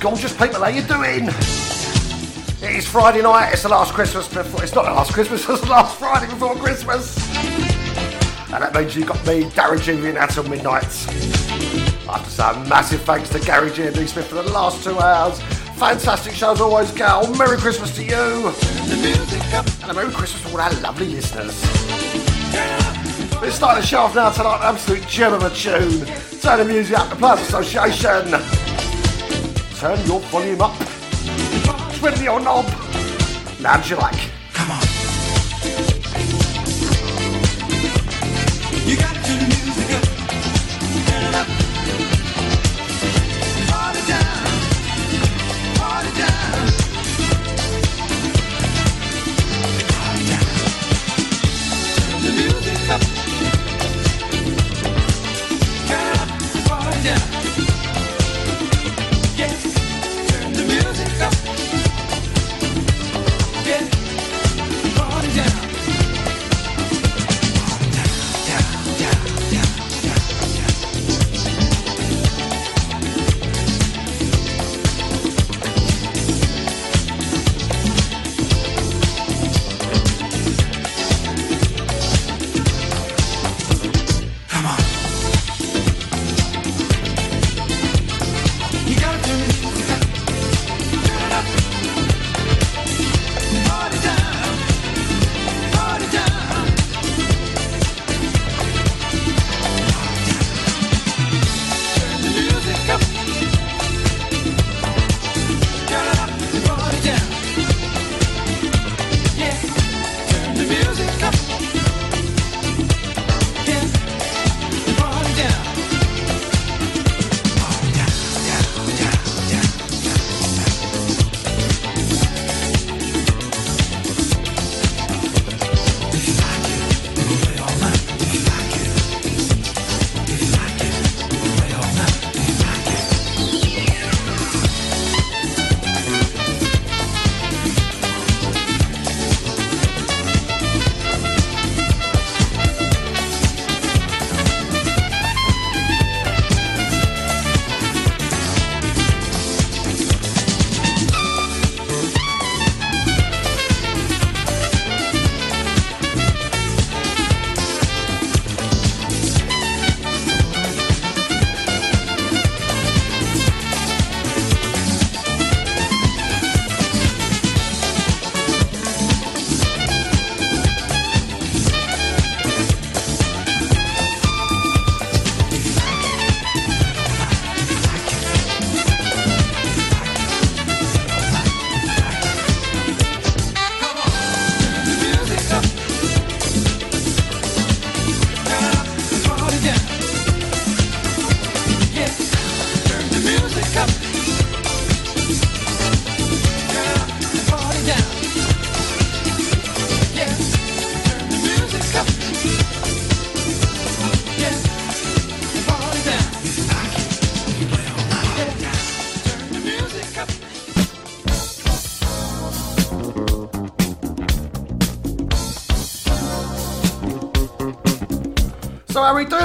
gorgeous people. How you doing? It is Friday night. It's the last Christmas before. It's not the last Christmas. It's the last Friday before Christmas. And that means you've got me, Darren Julian, out till midnight. I have to say a massive thanks to Gary G and D Smith for the last two hours. Fantastic shows always, Gal. Merry Christmas to you. And a Merry Christmas to all our lovely listeners. We're starting the show off now tonight, absolute gem of a tune. Turn the music up, the Players Association. Turn your volume up. Twiddle your knob. As you like.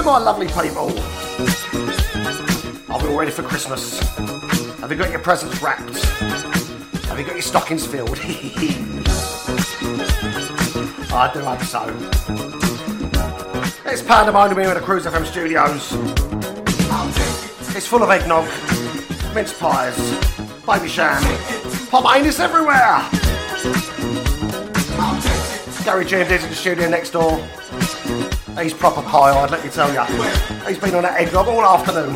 My lovely people? Are we all ready for Christmas? Have you got your presents wrapped? Have you got your stockings filled? I do hope so. It's pandemonium here at the Cruise FM studios. It's full of eggnog, mince pies, Babycham, pop anus everywhere. Gary James is in the studio next door. He's proper pie-eyed, let me tell you. He's been on that eggnog all afternoon.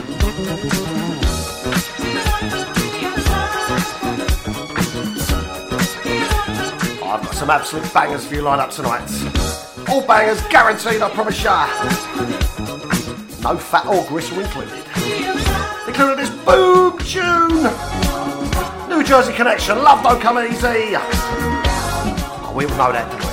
I've got some absolute bangers for you lined up tonight. All bangers guaranteed, I promise ya. No fat or gristle included. Including this boom tune. New Jersey Connection, love don't come easy. Oh, we all know that,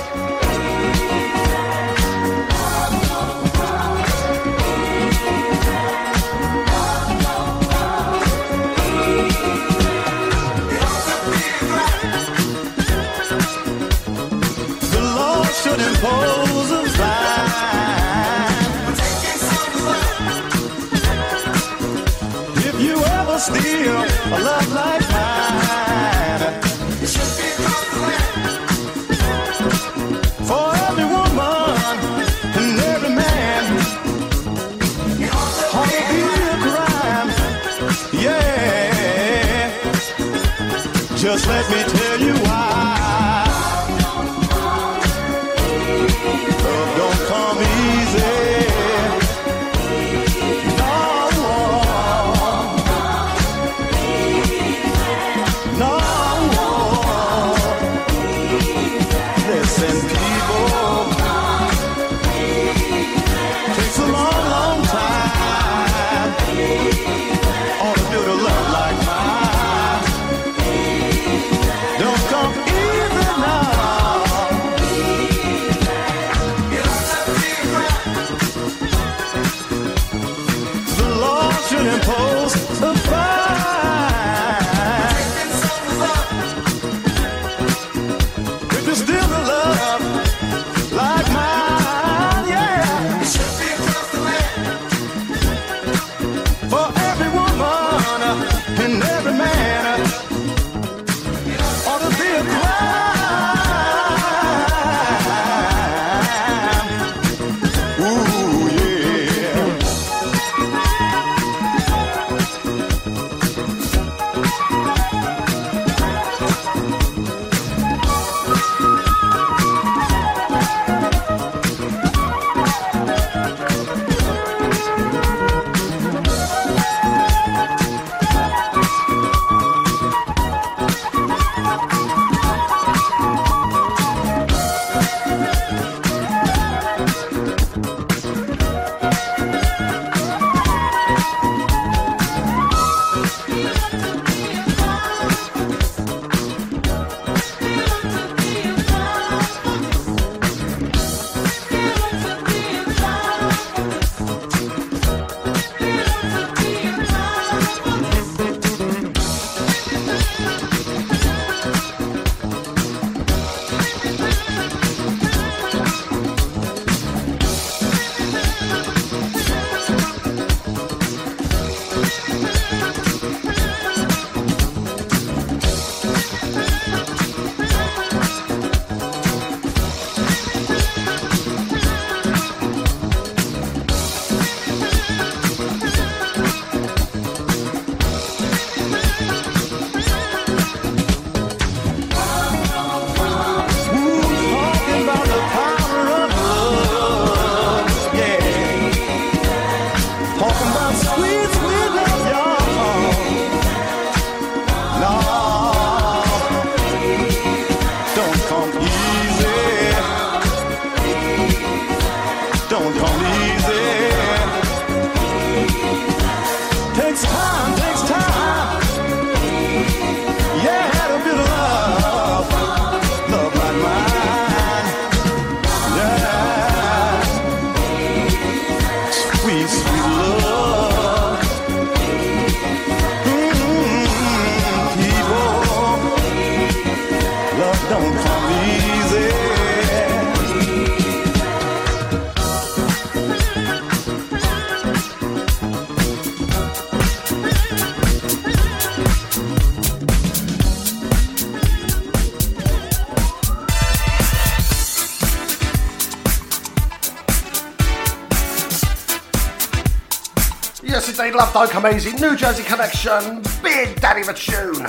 Stoke Amazing, New Jersey Connection, Big Daddy Matune.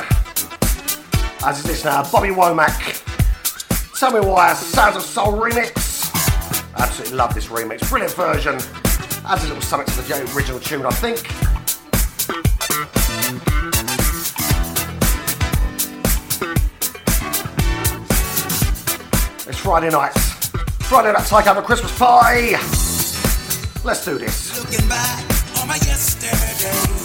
As is this now, Bobby Womack, Tell Me Why, Sounds of Soul remix. Absolutely love this remix, brilliant version. Adds a little something to the original tune, I think. It's Friday night. Friday night takeover Christmas party. Let's do this yeah, yeah.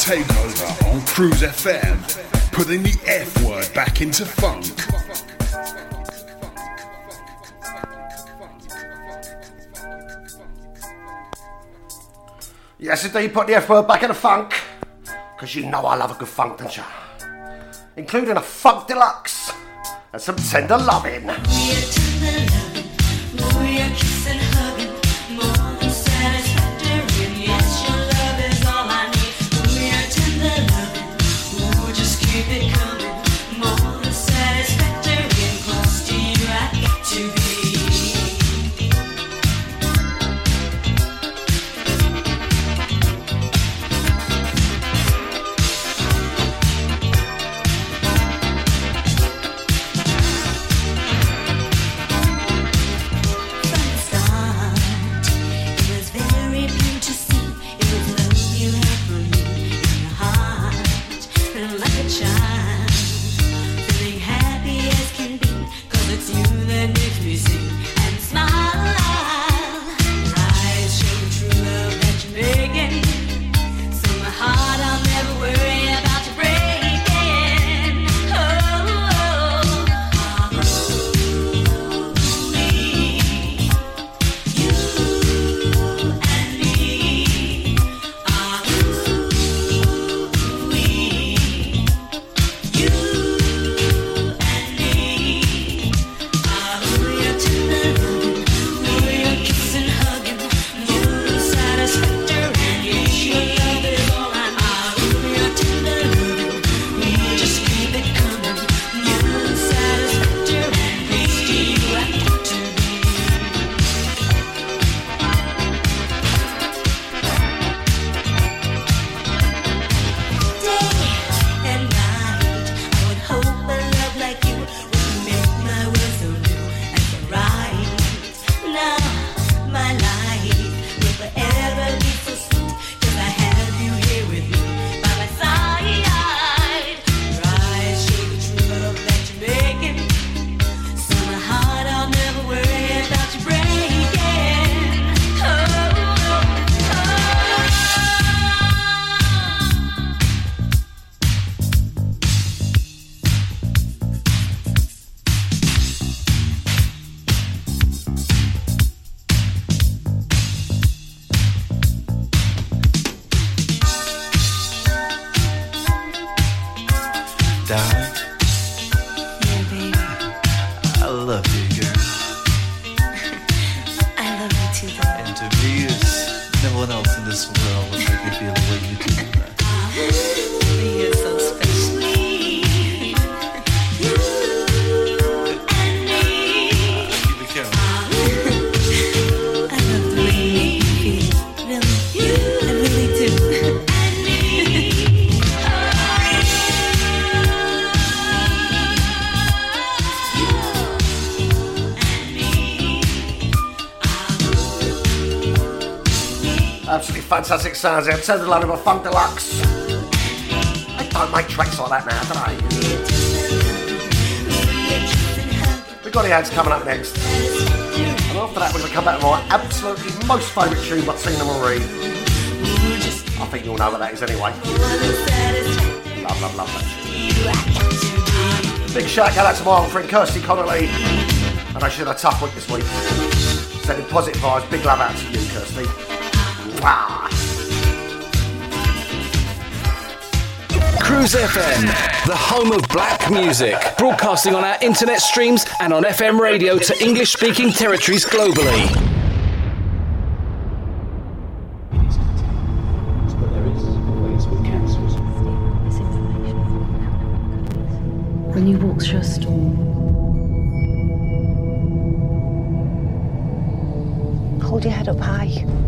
takeover on Cruise FM, putting the F word back into funk. Yes, indeed, put the F word back in the funk. Because you know I love a good funk, don't you? Including a funk deluxe and some tender loving. Fantastic sounds there. Sounds like a Funk Deluxe. I don't make tracks like that now, do they? We've got the ads coming up next. And after that, we're going to come back to my absolutely most favourite tune by Teena Marie. I think you'll know what that is anyway. Love, love, love that. Big shout out to my old friend Kirsty Connolly. And I should have a tough week this week. Sending positive vibes. Big love out to you, Kirsty. Wow. Cruise FM, the home of black music. Broadcasting on our internet streams and on FM radio to English speaking territories globally. When you walk through a storm, hold your head up high.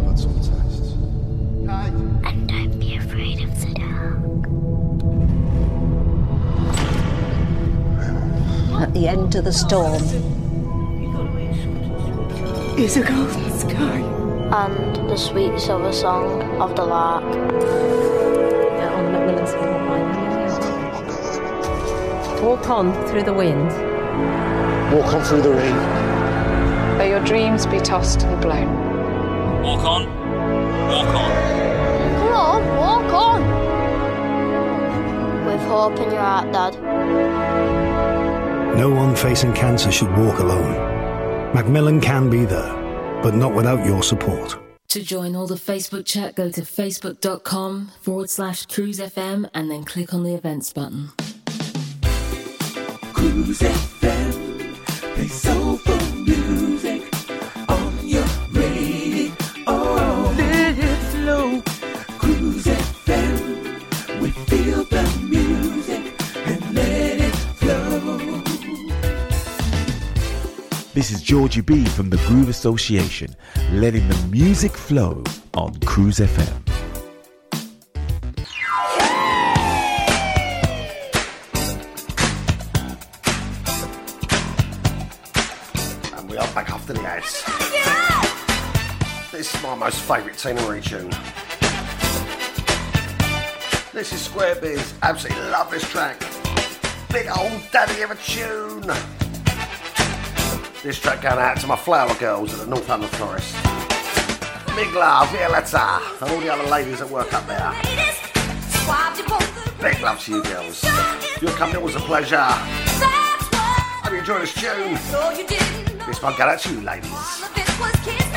At the end of the storm is a golden sky. And the sweet silver song of the lark. Out on Macmillan School Walk on through the wind. Walk on through the rain. May your dreams be tossed and blown. Walk on. Walk on. Come on, walk on. With hope in your heart, Dad. No one facing cancer should walk alone. Macmillan can be there, but not without your support. To join all the Facebook chat, go to facebook.com forward slash cruise FM and then click on the events button. Cruise FM, play soulful music This is Georgie B from the Groove Association, letting the music flow on Cruise FM. And we are back after the ads. This is my most favourite Teena Marie tune. This is Square Biz. Absolutely love this track. Big old daddy of a tune. This track going out to my flower girls at the Northumberland Florist. Big love, Violetta, uh, and all the other ladies that work up there. Big love to you girls. Your company was a pleasure. Hope you enjoy this tune. This one got out to you ladies.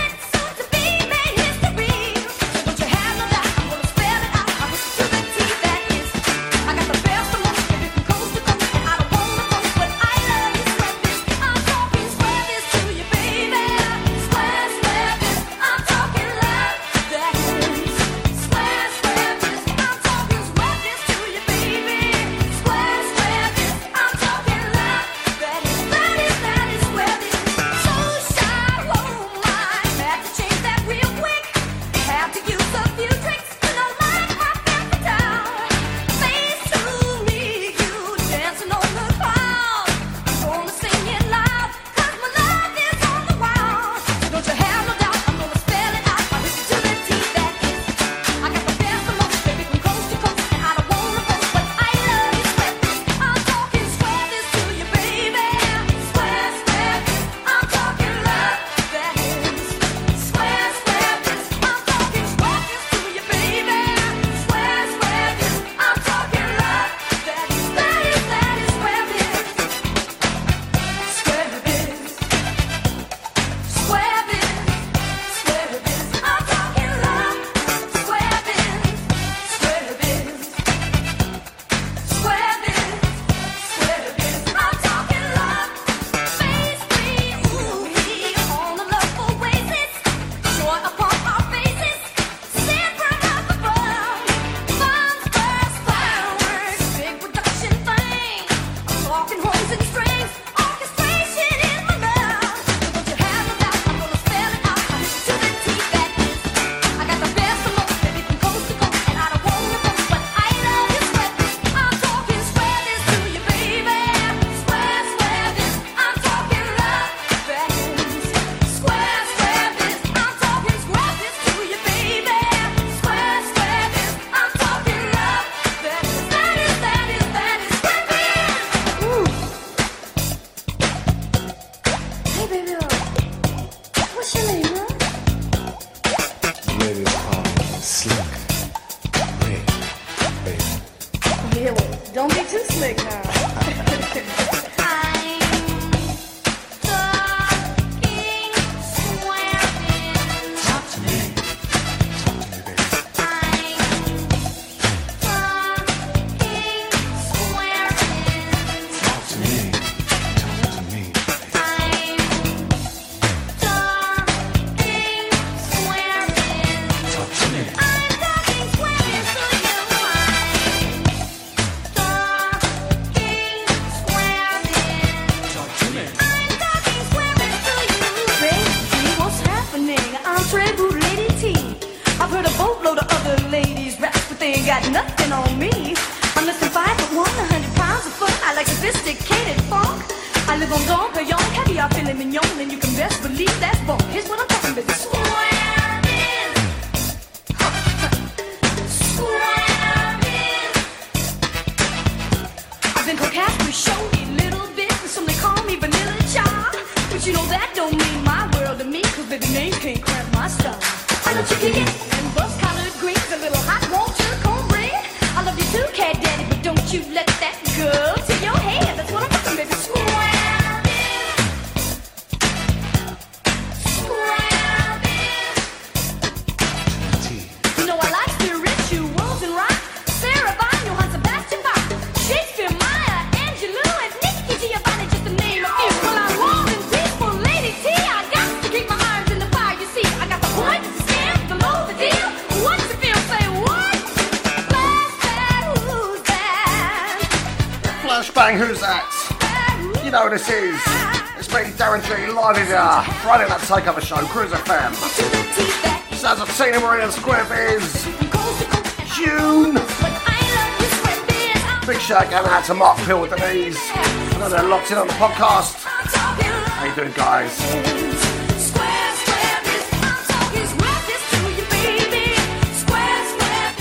Going out to Mark Pill with the knees. I know they're locked in on the podcast. How you doing, guys?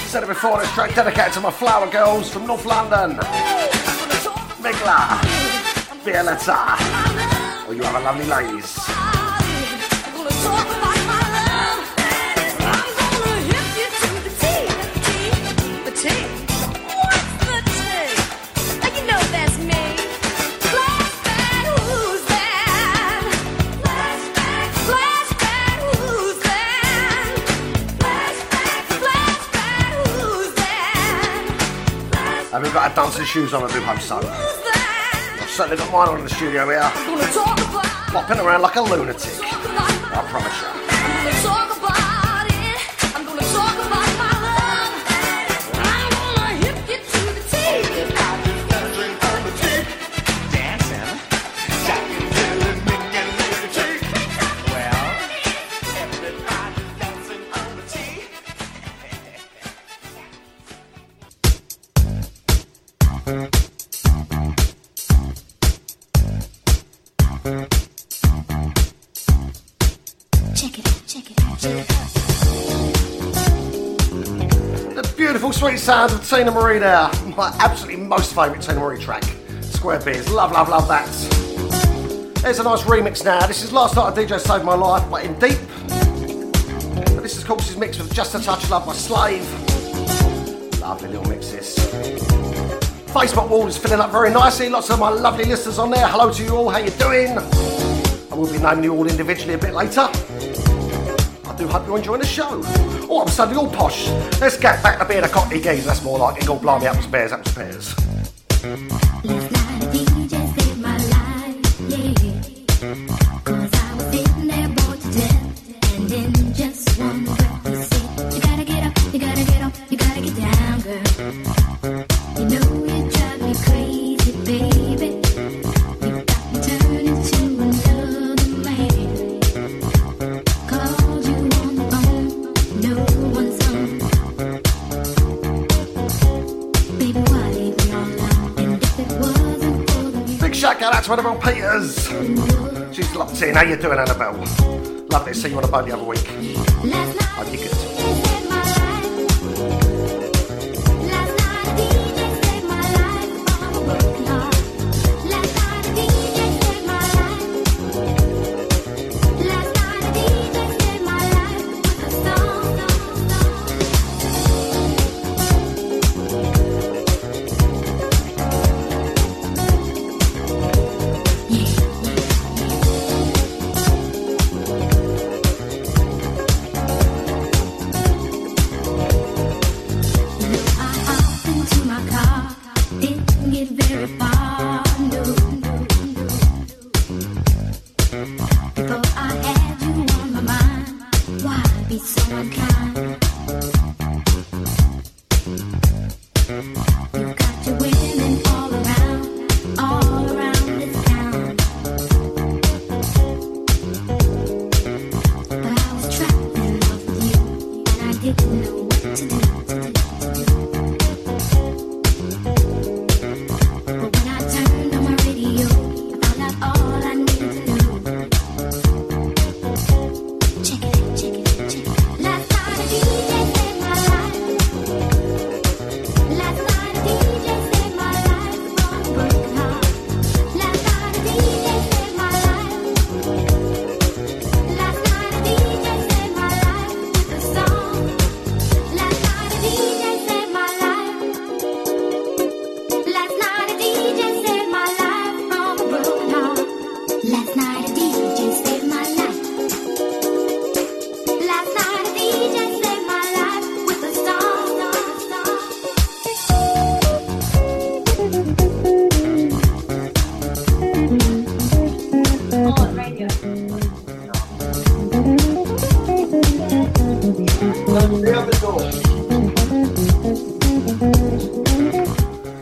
Said it before, this track dedicated to my flower girls from North London. Migla, Violetta. Oh, you have a lovely ladies. Have we got our dancing shoes on? I do hope so. I've certainly got mine on in the studio here. Flopping around like a lunatic. I promise you. Sounds of Teena Marie there. My absolutely most favourite Teena Marie track. Square Biz. Love, love, love that. There's a nice remix now. This is Last Night a DJ Saved My Life, but in deep. But this is, of course, is mixed with Just a Touch Love by Slave. Lovely little mixes. Facebook wall is filling up very nicely. Lots of my lovely listeners on there. Hello to you all. How you doing? I will be naming you all individually a bit later. I do hope you're enjoying the show. Oh, I'm suddenly all posh. Let's get back to being a cockney geezer. That's more like it. Go blimey, apples, pears, apples, pears. Big She's locked in. How you doing, Annabelle? Lovely to see you on a boat the other week. Hope you're good.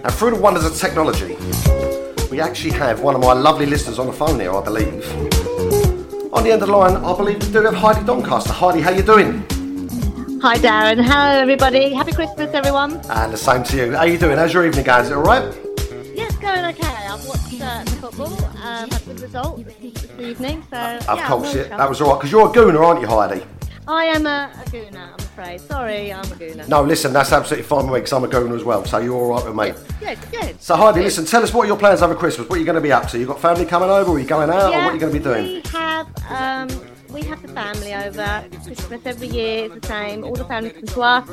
And through the wonders of technology, we actually have one of my lovely listeners on the phone here, I believe. On the end of the line, I believe we do have Heidi Doncaster. Heidi, how you doing? Hi Darren, hello everybody. Happy Christmas everyone. And the same to you. How are you doing? How's your evening going? Is it all right? Yes, going okay. I've watched uh, the football, um, had good result this evening, so Of yeah, course, I'm yeah, welcome. that was all right. Because you're a gooner, aren't you, Heidi? I am a, a gooner, Sorry, I'm a gooner. No, listen, that's absolutely fine with me because I'm a gooner as well, so you're all right with me. Good, good. So, Heidi, listen, tell us what are your plans over Christmas. What are you going to be up to? You got family coming over? Are you going out? or what are you going to be doing? We have um, we have the family over. Christmas every year is the same. All the family come to us.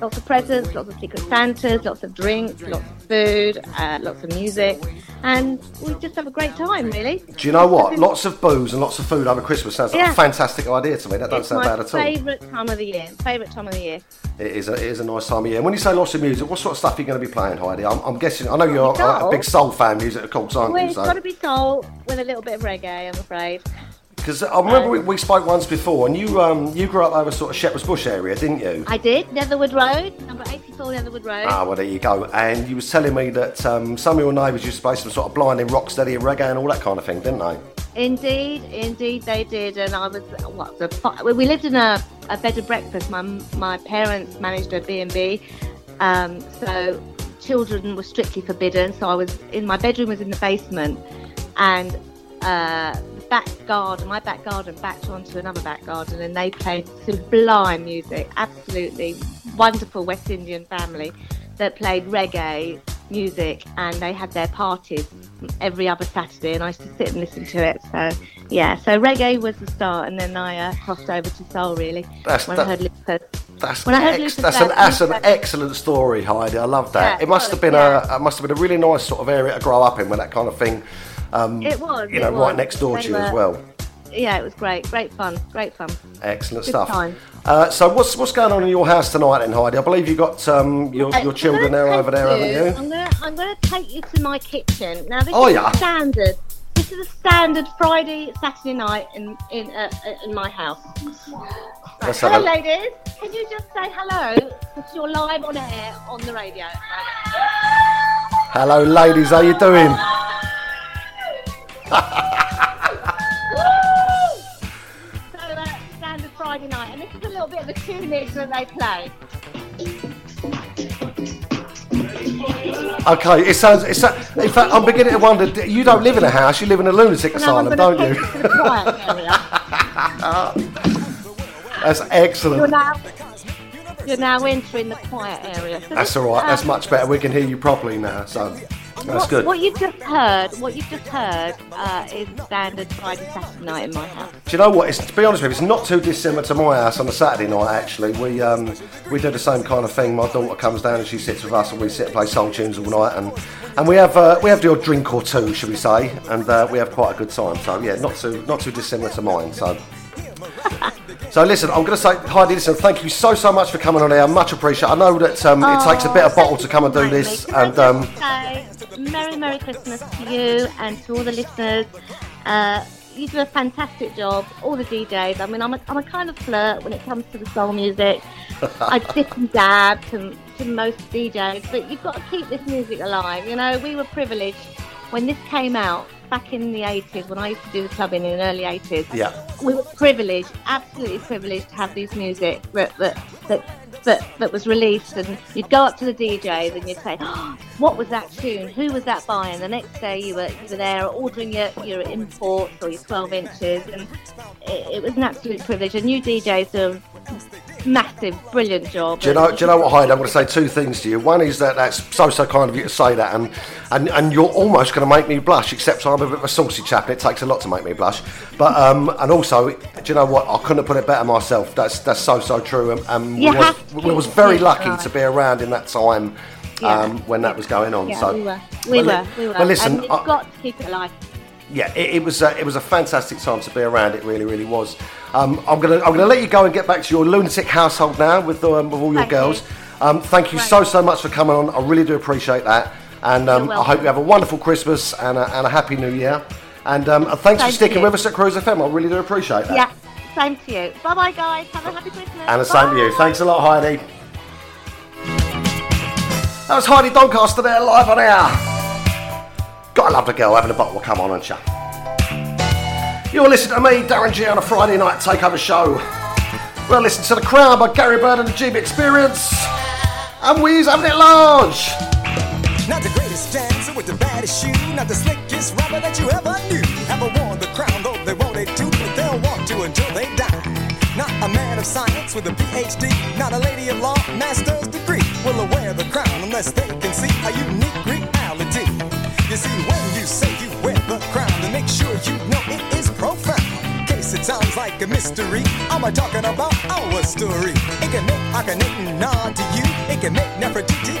Lots of presents, lots of secret Santas, lots of drinks, lots of food, uh, lots of music, and we just have a great time, really. Do you know what? Lots of booze and lots of food over Christmas sounds like Yeah. a fantastic idea to me. That doesn't sound bad at all. favourite time of the year. Favourite time of the year. It is, a, it is a nice time of year. And when you say lots of music, what sort of stuff are you going to be playing, Heidi? I'm, I'm guessing, I know you're a, a big soul fan music, of course, aren't Well, you? it's So. got to be soul with a little bit of reggae, I'm afraid. Because I remember we, we spoke once before, and you um, you grew up over sort of Shepherd's Bush area, didn't you? I did. Netherwood Road, number 84 Netherwood Road. Ah, well, there you go. And you was telling me that um, some of your neighbours used to play some sort of blinding rocksteady and reggae and all that kind of thing, didn't they? Indeed, indeed they did, and I was what the we lived in a, a bed and breakfast. My my parents managed a B and B, um, so children were strictly forbidden. So I was in my bedroom was in the basement, and uh, back garden, my back garden, backed onto another back garden, and they played sublime music. Absolutely wonderful West Indian family that played reggae music, and they had their parties every other Saturday, and I used to sit and listen to it. So yeah, so reggae was the start, and then I uh, crossed over to soul really That's- when that- I heard Luther. That's, When I heard ex- that's, an, that's an excellent story, Heidi. I love that. Yeah, it must have been was, a it must have been a really nice sort of area to grow up in with that kind of thing. Um, It was, you know, it right next door They to you as well. Yeah, it was great, great fun, great fun. Excellent Good stuff. Uh, so what's what's going on in your house tonight, then, Heidi? I believe you got um, your Okay, your children there over there, you- haven't you? I'm gonna I'm gonna take you to my kitchen. Now this Oh, is yeah? standard. This is a standard Friday Saturday night in in uh, uh, in my house. Right, hello, a- ladies. Can you just say hello? Because you're live on air on the radio. Hello, ladies. How are you doing? So uh, standard Friday night, and this is a little bit of the tunage that they play. Okay, it sounds. It sounds in fact, I'm beginning to wonder. d- You don't live in a house. You live in a lunatic I'm asylum, gonna don't take you? you to the quiet area. That's You're excellent. now you're now entering the quiet area. So That's this, all right. That's um, much better. We can hear you properly now. So that's what, good. What you've just heard, what you've just heard, uh, is standard Friday Saturday night in my house. Do you know what? It's, to be honest with you, it's not too dissimilar to my house on a Saturday night. Actually, we um, we do the same kind of thing. My daughter comes down and she sits with us, and we sit and play soul tunes all night, and and we have uh, we have the odd drink or two, should we say? And uh, we have quite a good time. So yeah, not too not too dissimilar to mine. So. So listen, I'm going to say, Heidi, listen, thank you so, so much for coming on here. Much appreciated. I know that um, it takes a bit of bottle to come and do this, and um, Merry Merry Christmas to you and to all the listeners. Uh, you do a fantastic job. All the DJs. I mean, I'm a, I'm a kind of flirt when it comes to the soul music. I dip and dab to, to most DJs, but you've got to keep this music alive. You know, we were privileged when this came out back in the 80s, when I used to do the clubbing in the early 80s. Yeah. We were privileged, absolutely privileged to have this music that that that, that, that was released, and you'd go up to the DJs and you'd say, oh, "What was that tune? Who was that by?" And the next day you were you were there ordering your your imports or your 12 inches, and it, it was an absolute privilege. And you DJs do a massive, brilliant job. Do you know? Do you know what, Hyde? I'm going to say two things to you. One is that that's so so kind of you to say that, and and, and you're almost going to make me blush. Except I'm a bit of a saucy chap, and it takes a lot to make me blush. But um, and also, do you know what? I couldn't have put it better myself. That's that's so so true. And, and You have we was very lucky right. to be around in that time Yeah. um, when that was going on. Yeah, so we were, we Well, were, we were. Well, listen, and I- got to keep it alive. yeah, it, it was uh, it was a fantastic time to be around. It really, really was. Um, I'm gonna I'm gonna let you go and get back to your lunatic household now with um, with all your Thank girls. Um, thank you so so much for coming on. I really do appreciate that, and um, I hope you have a wonderful Christmas and a, and a happy New Year. And um, thanks Same for sticking you. with us at Cruise FM. I really do appreciate that. Yeah, same to you. Bye bye, guys. Have a happy Christmas. And the same to you. Thanks a lot, Heidi. That was Heidi Doncaster there, live on air. Gotta love the girl having a bottle of come on and chat. You're listening to me, Darren G, on a Friday night takeover show. We're listening to The Crown by Gary Byrd and the GB Experience. And we's having it large. Not the greatest dancer with the baddest shoe, not the slickest rapper that you ever knew. Ever worn to until they die. Not a man of science with a PhD, not a lady of law, master's degree. Will wear the crown unless they can see a unique reality. You see, when you say you wear the crown, then make sure you know it is profound. Case it sounds like a mystery, I'm talking about our story. It can make Akhenaten nod to you, it can make Nefertiti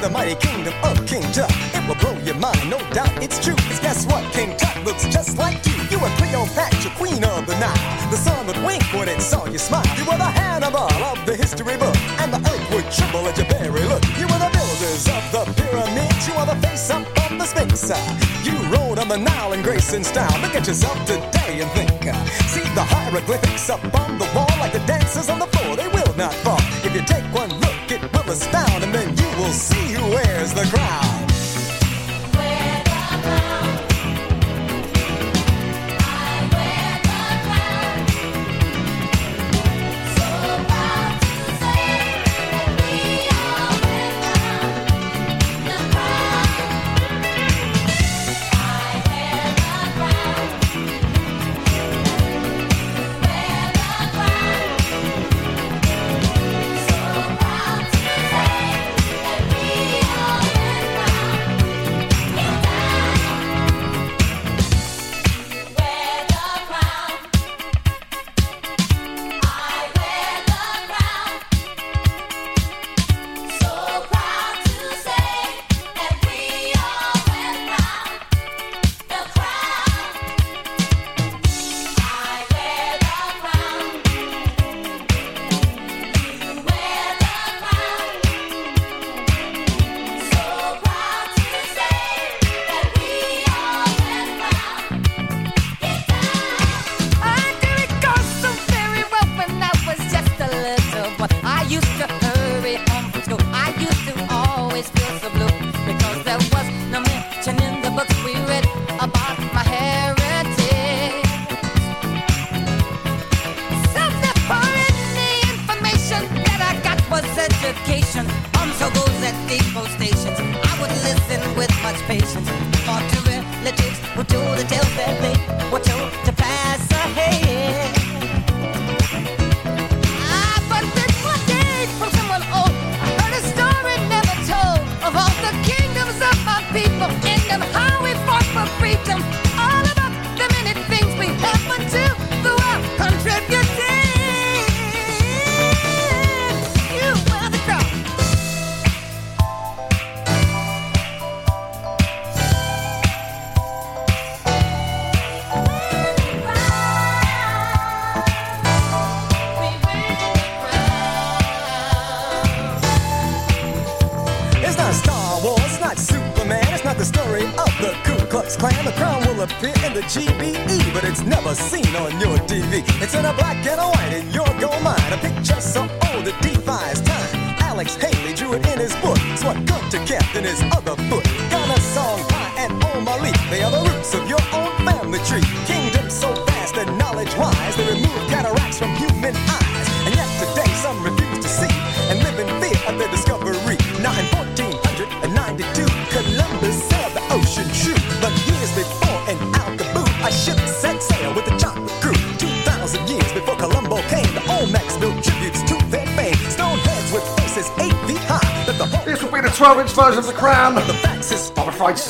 the mighty kingdom of King Tut. It will blow your mind, no doubt it's true. Cause guess what? King Tut looks just like you. You were Cleopatra, queen of the Nile. The sun would wink when it saw you smile. You were the Hannibal of the history book, and the earth would tremble at your very look. You were the builders of the pyramids. You are the face up of the Sphinx. You rode on the Nile in grace and style. Look at yourself today and think. See the hieroglyphics up on the wall, like the dancers on the floor. They will not fall. If you take one look, it will astound, and then see who wears the crown.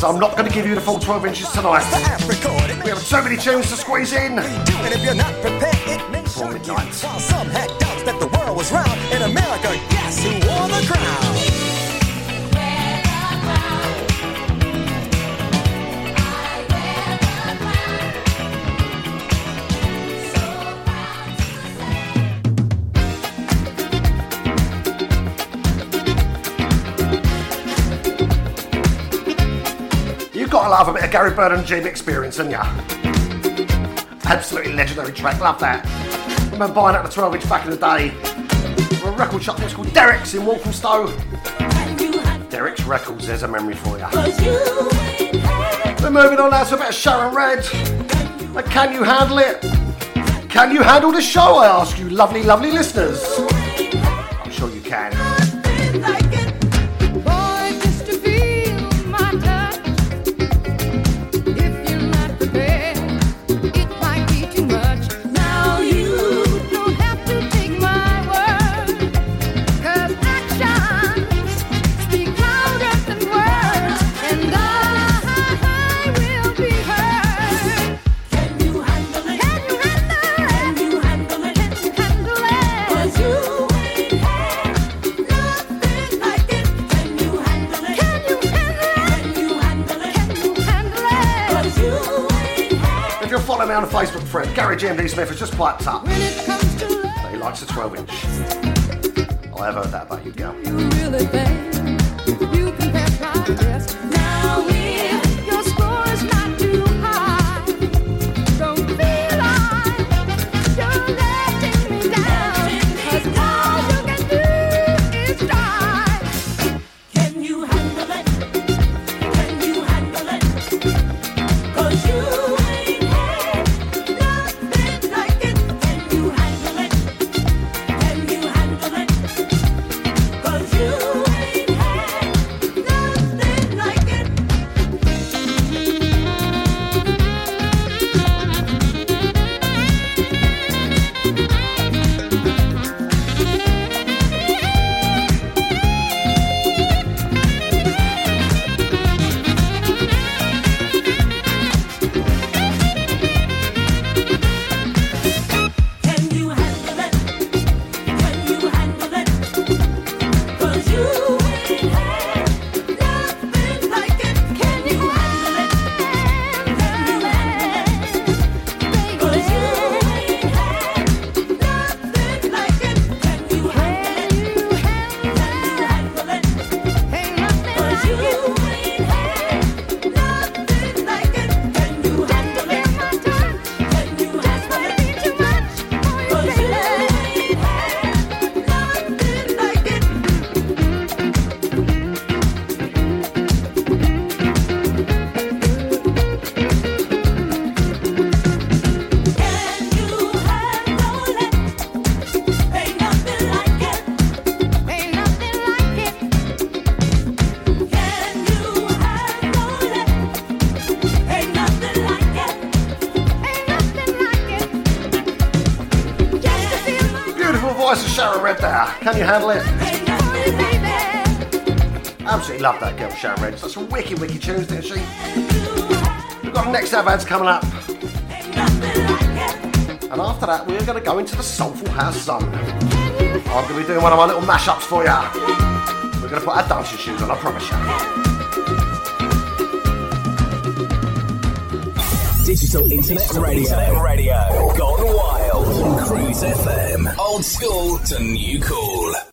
so I'm not going to give you the full 12 inches tonight. We have so many tunes to squeeze in. Before midnight. Gary Byrd and Jim experience, haven't? Absolutely legendary track, love that. Remember buying out the 12 inch back in the day from a record shop that's called Derek's in Walthamstow. Derek's Records, there's a memory for you. We're moving on now to a bit of Sharon Redd. Can you handle it? Can you handle the show, I ask you, lovely, lovely listeners? GMD Smith has just blacked up. He likes a 12 inch. I have heard that about you, girl. You really handle it. Absolutely love that girl, Sharon Redd's. That's a wicked, wicked tune, isn't she? We've got next advance coming up. And after that, we're going to go into the Soulful House Zone. I'm going to be doing one of my little mashups for you. We're going to put our dancing shoes on, I promise you. Digital Internet Radio. Internet Radio. Gone Wild. Cruise FM. Old school to new cool.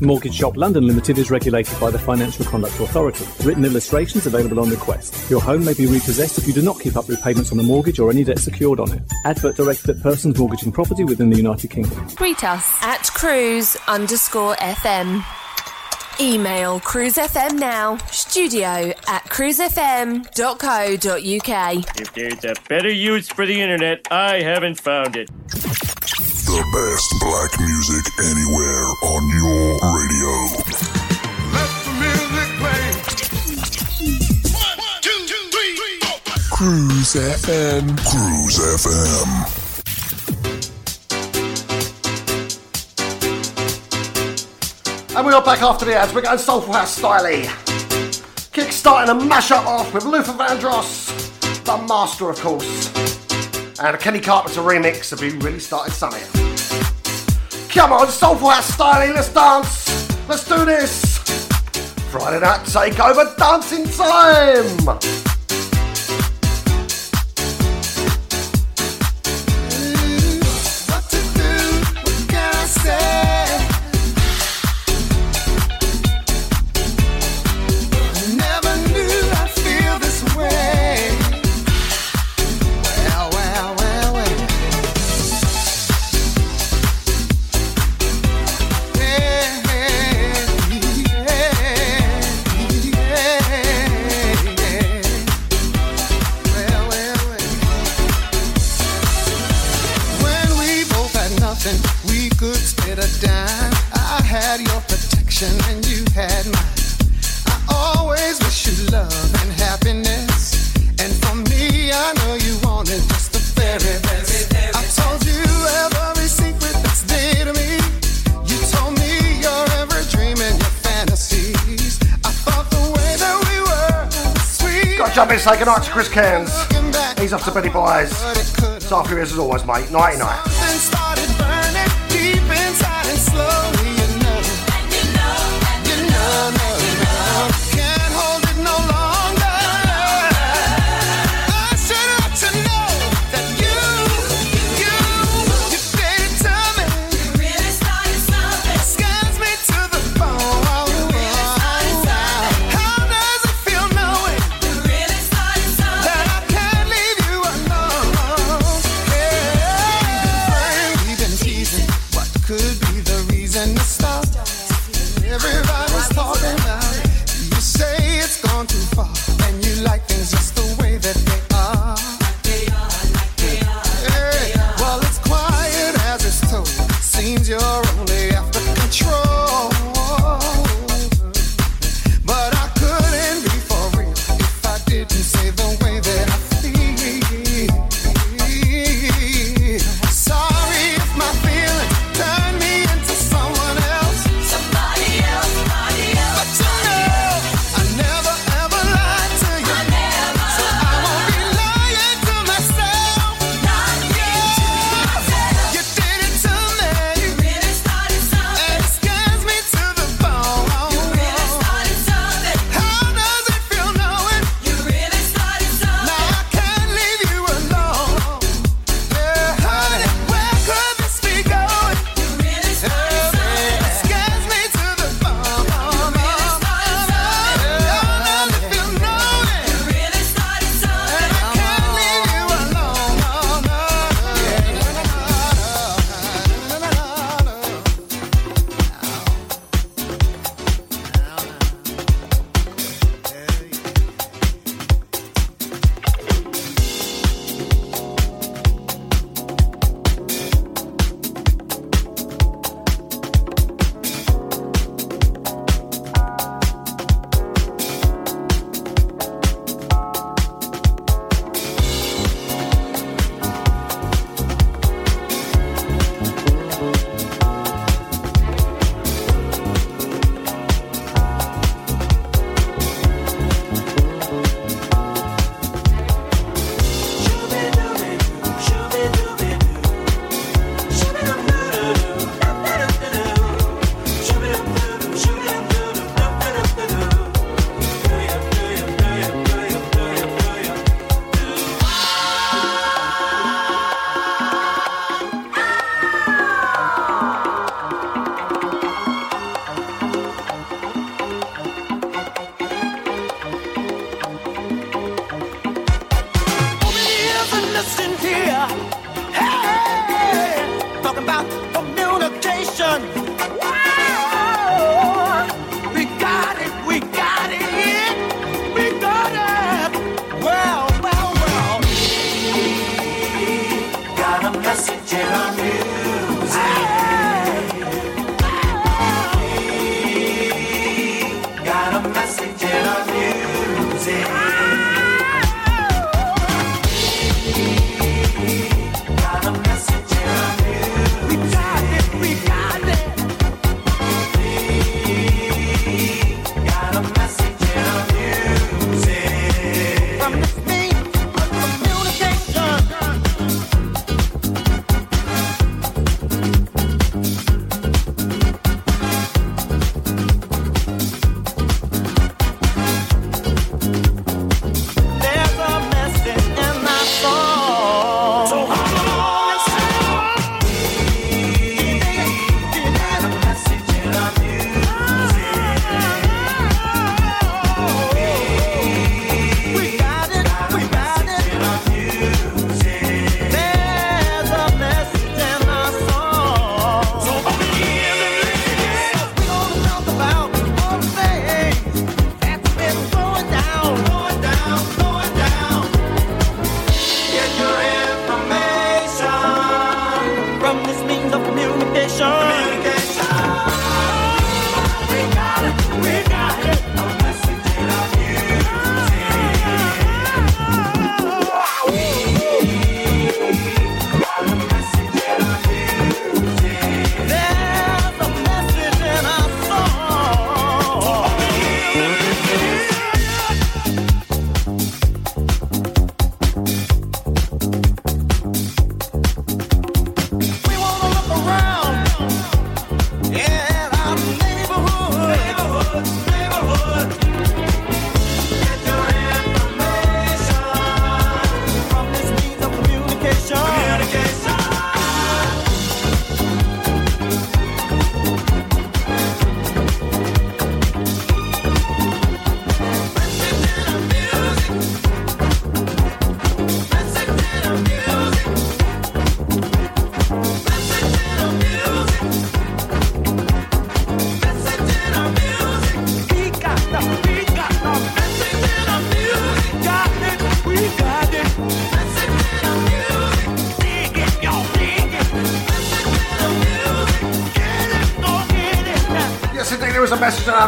Mortgage Shop London Limited is regulated by the Financial Conduct Authority. Written illustrations available on request. Your home may be repossessed if you do not keep up repayments on the mortgage or any debt secured on it. Advert directed at persons mortgaging property within the United Kingdom. Greet us at cruise underscore FM. Email cruisefm now, studio at cruisefm.co.uk. If there's a better use for the internet, I haven't found it. The best black music anywhere on your radio. Let the music play. Cruise FM. Cruise FM. And we are back after the ads. We're going Soulful House styly. Kickstarting a mashup off with Luther Vandross, the master, of course. And Kenny Carpenter remix of You Really Started Something. Come on, Soulful House styly, let's dance. Let's do this. Friday night takeover dancing time. To Chris Cairns. He's off to Benny Boys. It's after as always, mate. Nighty night.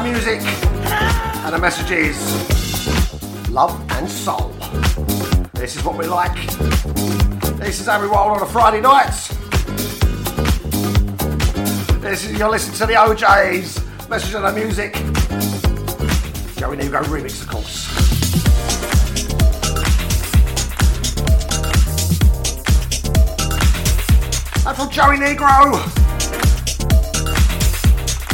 Our music. And the message is love and soul. This is what we like. This is how we roll on a Friday night. This is, you're listening to the O'Jays. Message in our music. Joey Negro remix, of course. And from Joey Negro,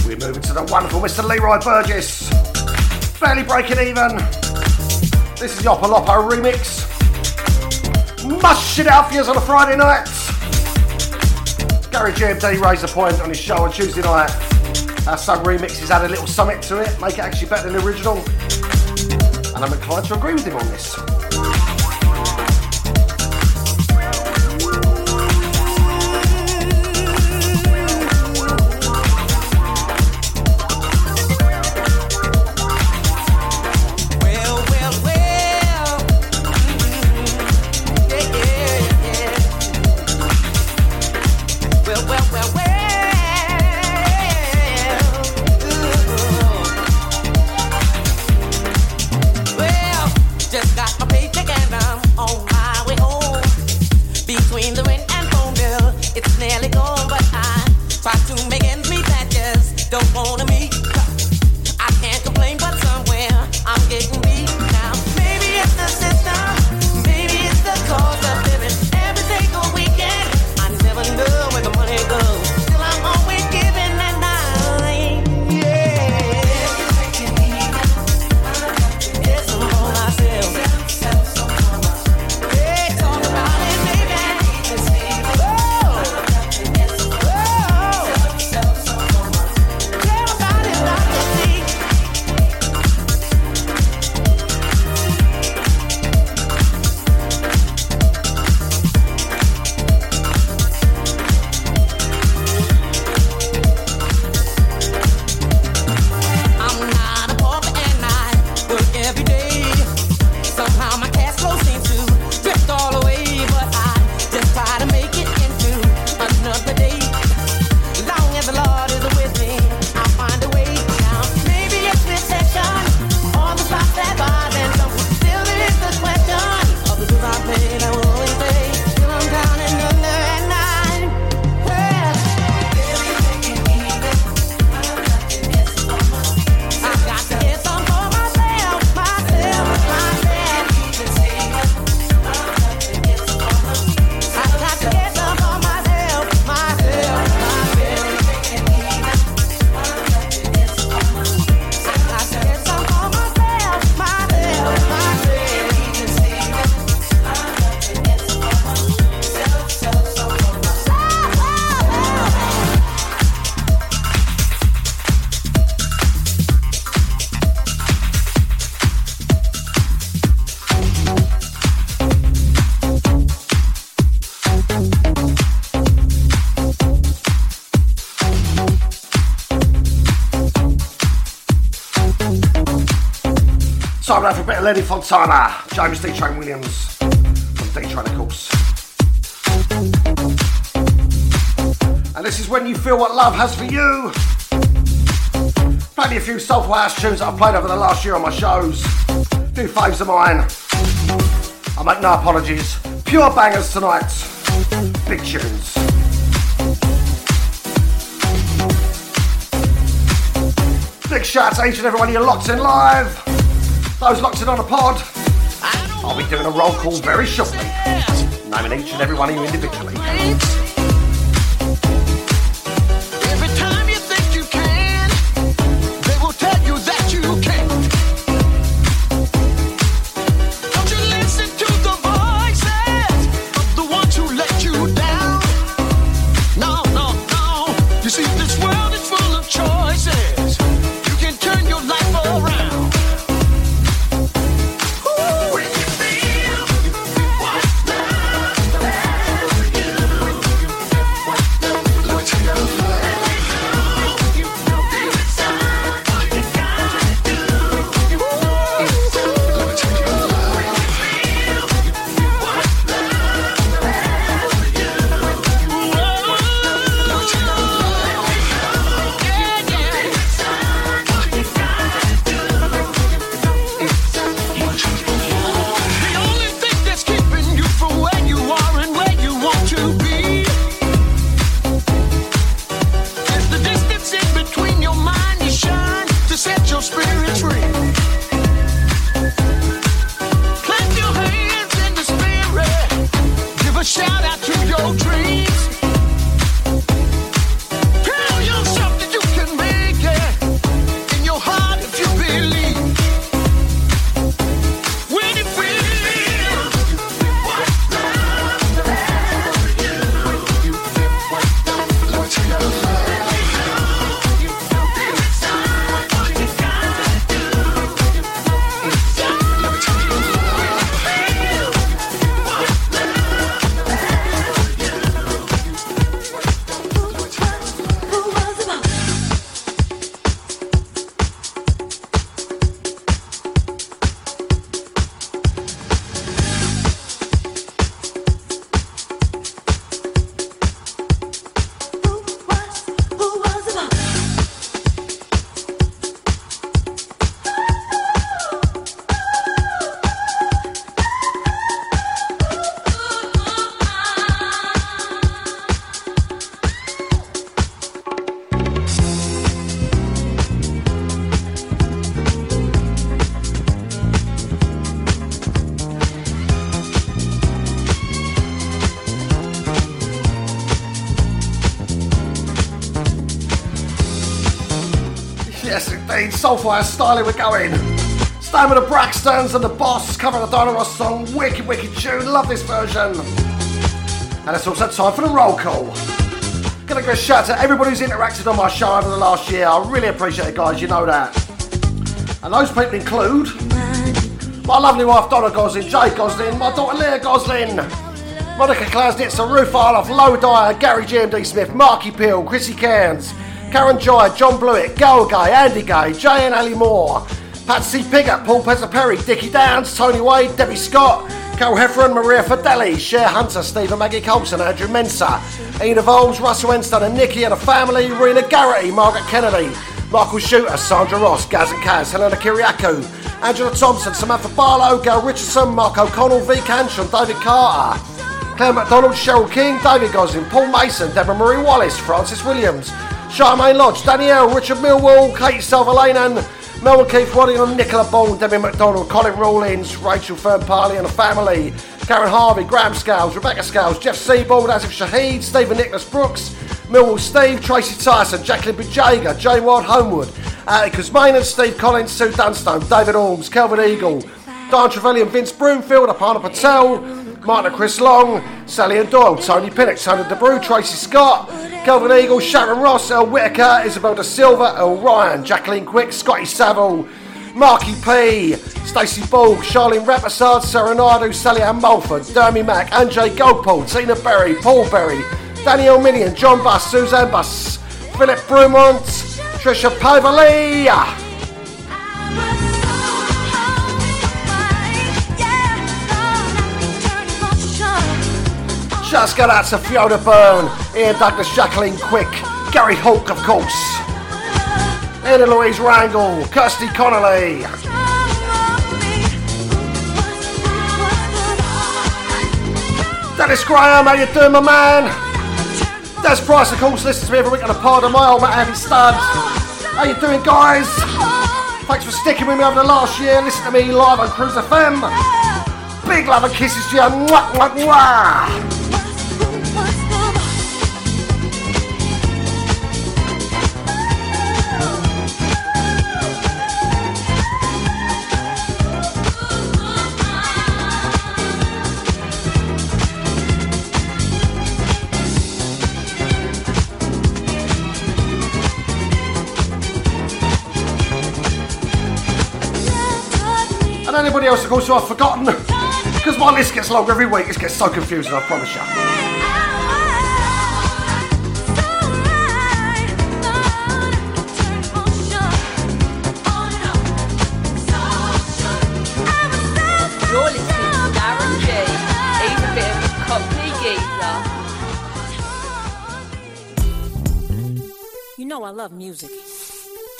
we're moving to the wonderful Mr. Leroy Burgess. Barely breaking even. This is the Opolopo remix. Must shit out for you on a Friday night. Gary GMD raised a point on his show on Tuesday night. Our sub remixes had a little summit to it, make it actually better than the original. And I'm inclined to agree with him on this. Lenny Fontana, James D. Train Williams from D Train, of course. And this is when you feel what love has for you. Plenty a few soulful house tunes that I've played over the last year on my shows. Do faves of mine. I make no apologies. Pure bangers tonight. Big tunes. Big shout out to each and every one of you locked in live. Those locked in on a pod. I'll be doing a roll call very shortly. Naming each and every one of you individually. Soulfire styling, we're going. Staying with the Braxtons and the Boss, covering the Diana Ross song. Wicked, wicked tune. Love this version. And it's also time for the roll call. Gonna give a shout out to everybody who's interacted on my show over the last year. I really appreciate it, guys. You know that. And those people include my lovely wife Donna Goslin, Jay Goslin, my daughter Leah Goslin, Monica Klasnitz, Ruth Arloff, Low Dyer, Gary GMD Smith, Marky Peel, Chrissy Cairns, Karen Joy, John Blewett, Gal Gay, Andy Gay, Jay and Ali Moore, Patsy Piggott, Paul Pezza Perry, Dickie Downs, Tony Wade, Debbie Scott, Carol Heffron, Maria Fideli, Cher Hunter, Stephen Maggie Colson, Andrew Mensa, Ina Voles, Russell Winston and Nikki and the family, Rena Garrity, Margaret Kennedy, Michael Shooter, Sandra Ross, Gaz and Kaz, Helena Kiriakou, Angela Thompson, Samantha Barlow, Gail Richardson, Mark O'Connell, V. Canchon, David Carter, Claire McDonald, Cheryl King, David Gosling, Paul Mason, Deborah Marie Wallace, Francis Williams, Charmaine Lodge, Danielle, Richard Millwall, Kate Salverlanen, Melvin Keith Waddingham, Nicola Ball, Debbie McDonald, Colin Rawlins, Rachel Fernparley and the family, Karen Harvey, Graham Scales, Rebecca Scales, Jeff Seabold, Asif Shahid, Stephen Nicholas Brooks, Millwall Steve, Tracy Tyson, Jacqueline Bujaga, Jay Wild Homewood, Atticus Maynard, Steve Collins, Sue Dunstone, David Orms, Kelvin Eagle, Diane Trevelyan, Vince Broomfield, Aparna Patel, Martin Chris Long, Sally and Doyle, Tony Pinnock, Tony DeBrew, Tracy Scott, Kelvin Eagle, Sharon Ross, El Whitaker, Isabel Da Silva, El Ryan, Jacqueline Quick, Scotty Saville, Marky P, Stacey Ball, Charlene Rappersard, Serenado, Sally Ann Mulford, Dermy Mack, Anjay Goldpool, Tina Berry, Paul Berry, Daniel Minion, John Buss, Suzanne Buss, Philip Brumont, Trisha Pavali. Tuscalazza, Fiona Byrne, Ian Douglas, Jacqueline Quick, Gary Hulk, of course, Anna Louise Wrangle, Kirsty Connolly. Dennis Graham, how you doing, my man? Des Price, of course, listens to me every week on a part of my old mate Andy Stubbs. How you doing, guys? Thanks for sticking with me over the last year. Listen to me live on Cruise FM. Big love and kisses to you. Mwah, mwah, mwah. anybody else to go? so I've forgotten. Because my list gets longer every week. It gets so confusing, I promise you. You know I love music.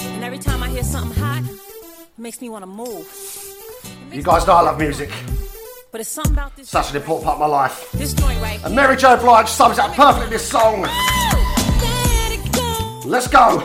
And every time I hear something hot, it makes me want to move. You guys know I love music. But it's something about this Such an important part of my life. This joint right and Mary J. Blige sums up perfectly this song. Let's go.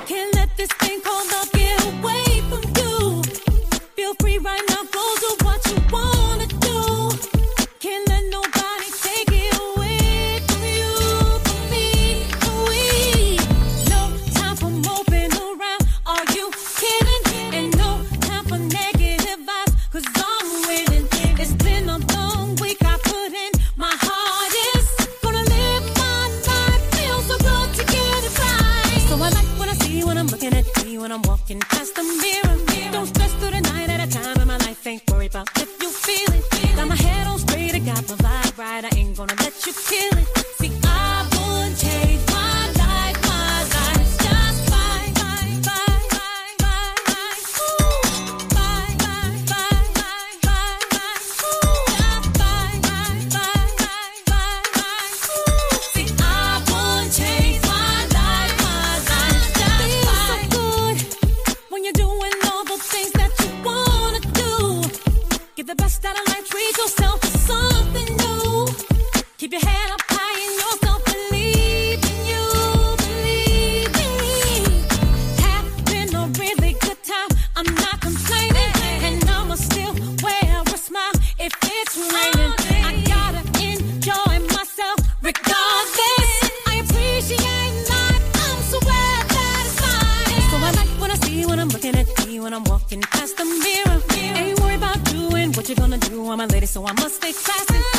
so I must stay classy.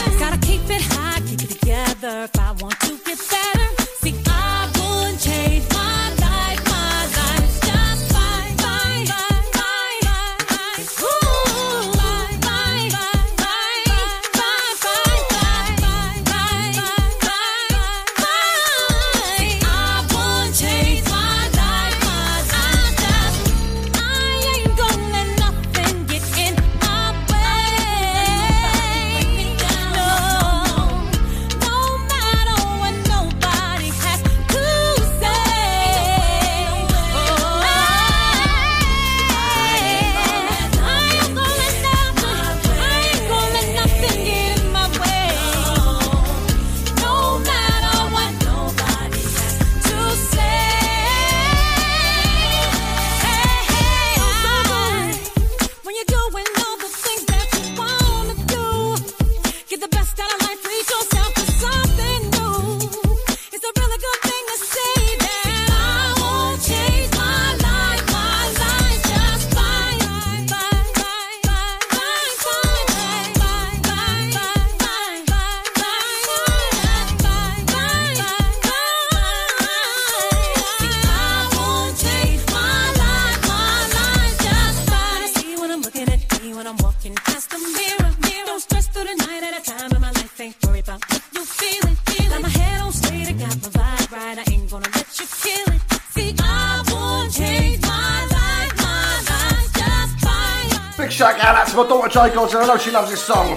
Thai culture. I know she loves this song.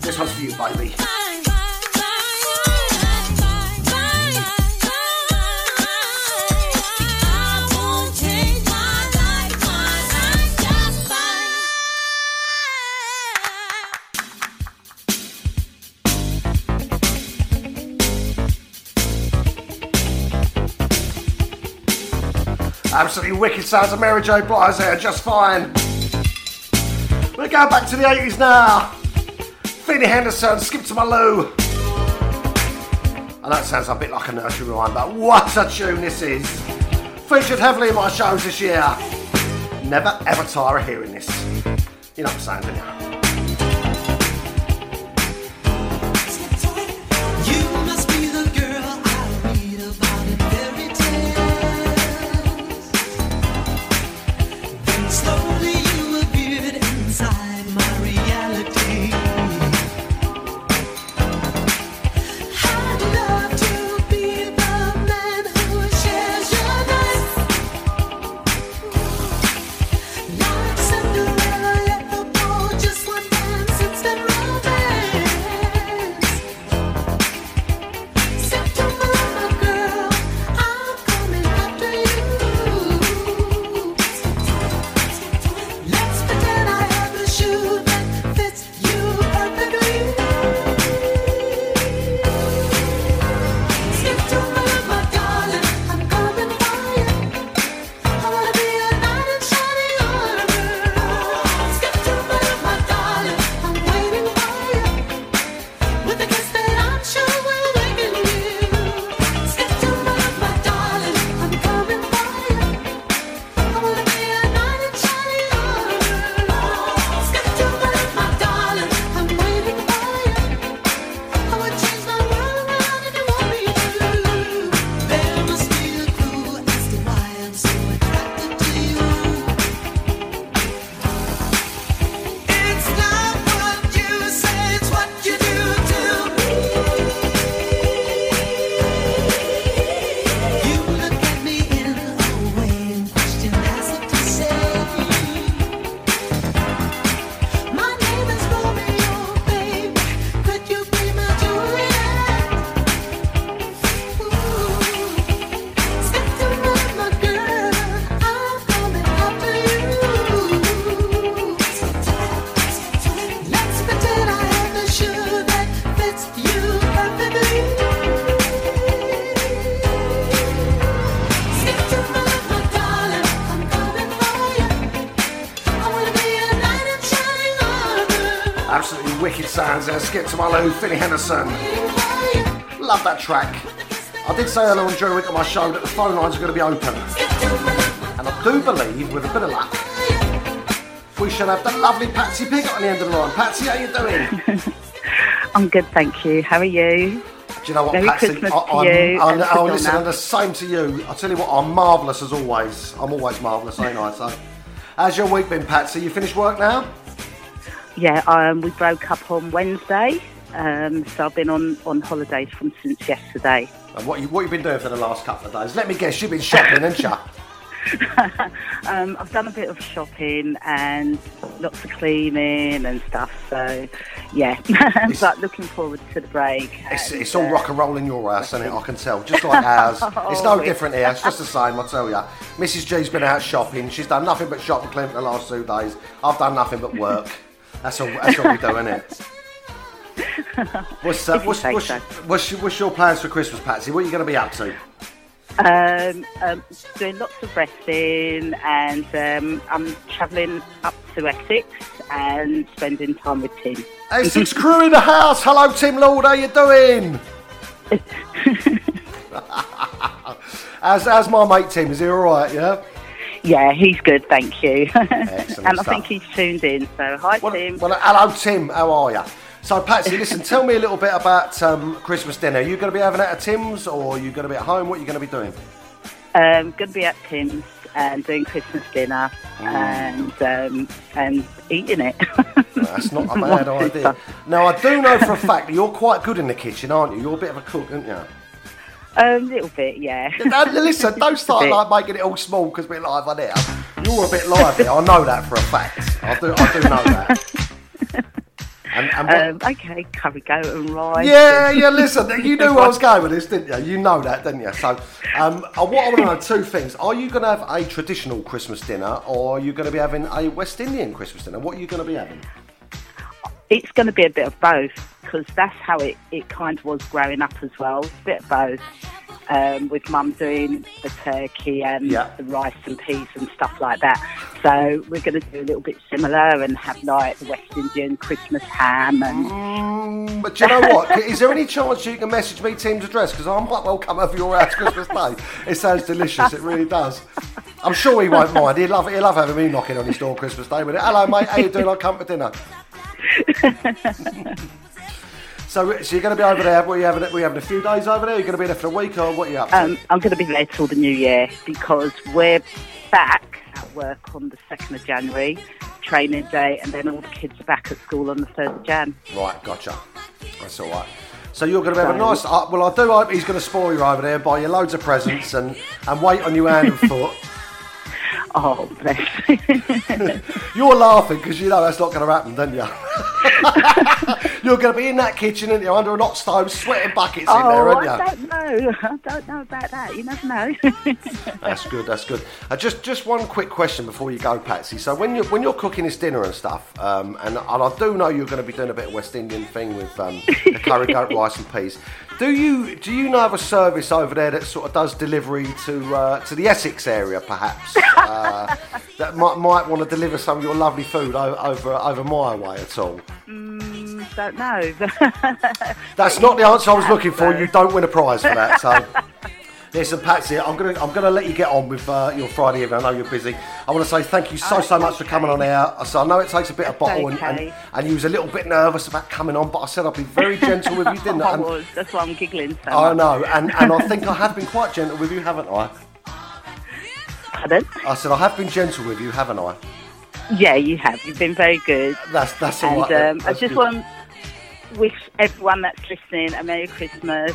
This one's for you, baby. Absolutely wicked sounds of Mary J. Blige there, just fine. Going back to the 80s now. Finis Henderson, Skip to My. I know it sounds a bit like a nursery rhyme, but what a tune this is. Featured heavily in my shows this year. Never ever tire of hearing this. You know what I'm saying, don't sounds there. Skip to my Lou, Finis Henderson. Love that track. I did say earlier on during the week on my show that the phone lines are going to be open. And I do believe, with a bit of luck, we should have the lovely Patsy Piggott on the end of the line. Patsy, how you doing? I'm good, thank you. How are you? Do you know what, Merry Patsy? Christmas I, I'm, you I'm, to listen, Donna. the same to you. I tell you what, I'm marvellous as always. I'm always marvellous, ain't I? So, how's your week been, Patsy? You finished work now? Yeah, um, we broke up on Wednesday, um, so I've been on, on holidays from since yesterday. And what you what you been doing for the last couple of days? Let me guess, you've been shopping, haven't you? um, I've done a bit of shopping and lots of cleaning and stuff. So, yeah, but looking forward to the break. It's, and, it's all uh, rock and roll in your house, isn't it? I can tell. Just like ours. It's no Oh, different here. It's just the same, I tell you. Mrs. G's been out shopping. She's done nothing but shop and clean for the last two days. I've done nothing but work. That's all. That's all we do, isn't it? What's, uh, what's, what's, so. what's, your, what's your plans for Christmas, Patsy? What are you going to be up to? Um, um, doing lots of resting, and um, I'm travelling up to Essex and spending time with Tim. Essex crew in the house. Hello, Tim Lord. How you doing? as as my mate Tim, is he all right? Yeah. Yeah, he's good, thank you. Excellent and I stuff. think he's tuned in. So hi, Tim. Well, hello, Tim. How are you? So, Patsy, listen. tell me a little bit about um, Christmas dinner. Are you going to be having it at Tim's, or are you going to be at home? What are you going to be doing? Um, going to be at Tim's and doing Christmas dinner Mm. and um, and eating it. That's not a bad idea. Now, I do know for a fact that you're quite good in the kitchen, aren't you? You're a bit of a cook, aren't you? A little bit, yeah. Listen, don't start like making it all small because we're live on air. You're a bit lively. I know that for a fact. I do. I do know that. And, and Um, okay, curry goat and rice. Yeah, yeah. Listen, you knew where I was going with this, didn't you? You know that, didn't you? So, um, what I want to know two things: Are you going to have a traditional Christmas dinner, or are you going to be having a West Indian Christmas dinner? What are you going to be having? It's going to be a bit of both because that's how it, it kind of was growing up as well. A bit of both. um, with Mum doing the turkey and Yeah. the rice and peas and stuff like that. So we're going to do a little bit similar and have like the West Indian Christmas ham and. But do you know what? Is there any chance you can message me Tim's address? Because I'm well come over your house Christmas Day. It sounds delicious. It really does. I'm sure he won't mind. He'll love, he'll love having me knocking on his door Christmas Day. with it. hello, mate. How you doing? I'll come for dinner. So, so you're going to be over there? What are you having? Are you having a few days over there? You're going to be there for a week, or what are you up to? Um, I'm going to be there till the new year because we're back at work on the 2nd of January, training day, and then all the kids are back at school on the 3rd of Jan. Right, gotcha. That's all right. So you're going to have a nice. Uh, well, I do hope he's going to spoil you over there, buy you loads of presents, and and wait on you hand and foot. Oh, bless. You're laughing because you know that's not going to happen, don't you? you're going to be in that kitchen, and you're under an hot stove, sweating buckets in there, oh, aren't you? I don't know. I don't know about that. You never know. That's good. That's good. Uh, just just one quick question before you go, Patsy. So when you're when you're cooking this dinner and stuff, um, and, and I do know you're going to be doing a bit of West Indian thing with um, the curry goat rice and peas. Do you do you know of a service over there that sort of does delivery to uh, to the Essex area, perhaps? Uh, that might might want to deliver some of your lovely food o- over over my way at all. mm, don't know. That's not the answer I was looking for. You don't win a prize for that. So, listen, Patsy, I'm gonna I'm gonna let you get on with uh, your Friday evening. I know you're busy. I want to say thank you so so much for coming on air. So I know it takes a bit of bottle, and, and, and you was a little bit nervous about coming on, but I said I'd be very gentle with you, didn't I? I And- was. That's why I'm giggling so I know, and, and I think I have been quite gentle with you, haven't I? Pardon? I said I have been gentle with you, haven't I? Yeah, you have. You've been very good. That's that's and all right. um, I just good. want wish everyone that's listening a Merry Christmas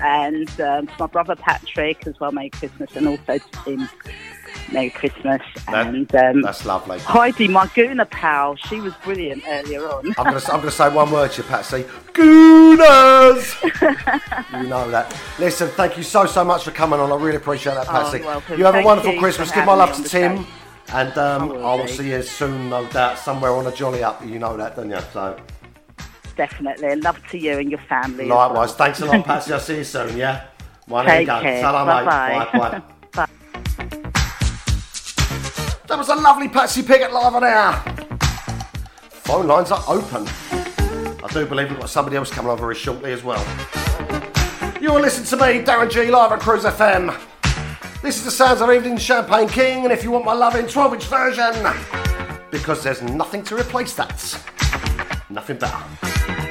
and um, to my brother Patrick as well, Merry Christmas, and also to Tim, Merry Christmas. That- and um, that's lovely. Heidi, my Gooner pal, she was brilliant earlier on. I'm gonna, say one word to you, Patsy. Gooners! you know that. Listen, thank you so, so much for coming on. I really appreciate that, Oh, Patsy. you're you have Thank a wonderful Christmas. Give my love to Tim. And um, will I will see you soon, no doubt, somewhere on a jolly up. You know that, don't you? So, Definitely. And love to you and your family. likewise. well. Thanks a lot, Patsy. I'll see you soon, yeah? One Take care. Salam, mate. Bye-bye. Bye, bye. That was a lovely Patsy Piggott live on air. Phone lines are open. I do believe we've got somebody else coming on very shortly as well. You're listening to me, Darren G, live at Cruise FM. This is the sounds of Evelyn Champagne King, and if you want my loving 12 inch version, because there's nothing to replace that. Nothing better.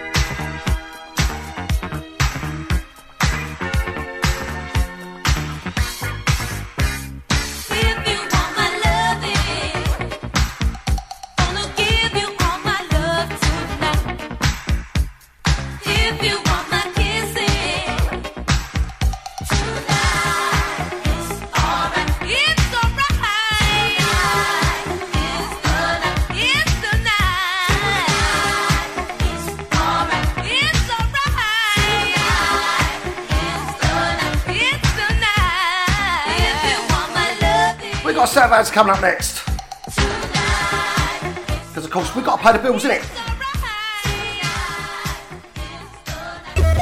We got Savads coming up next. Because of course we've got to pay the bills, innit?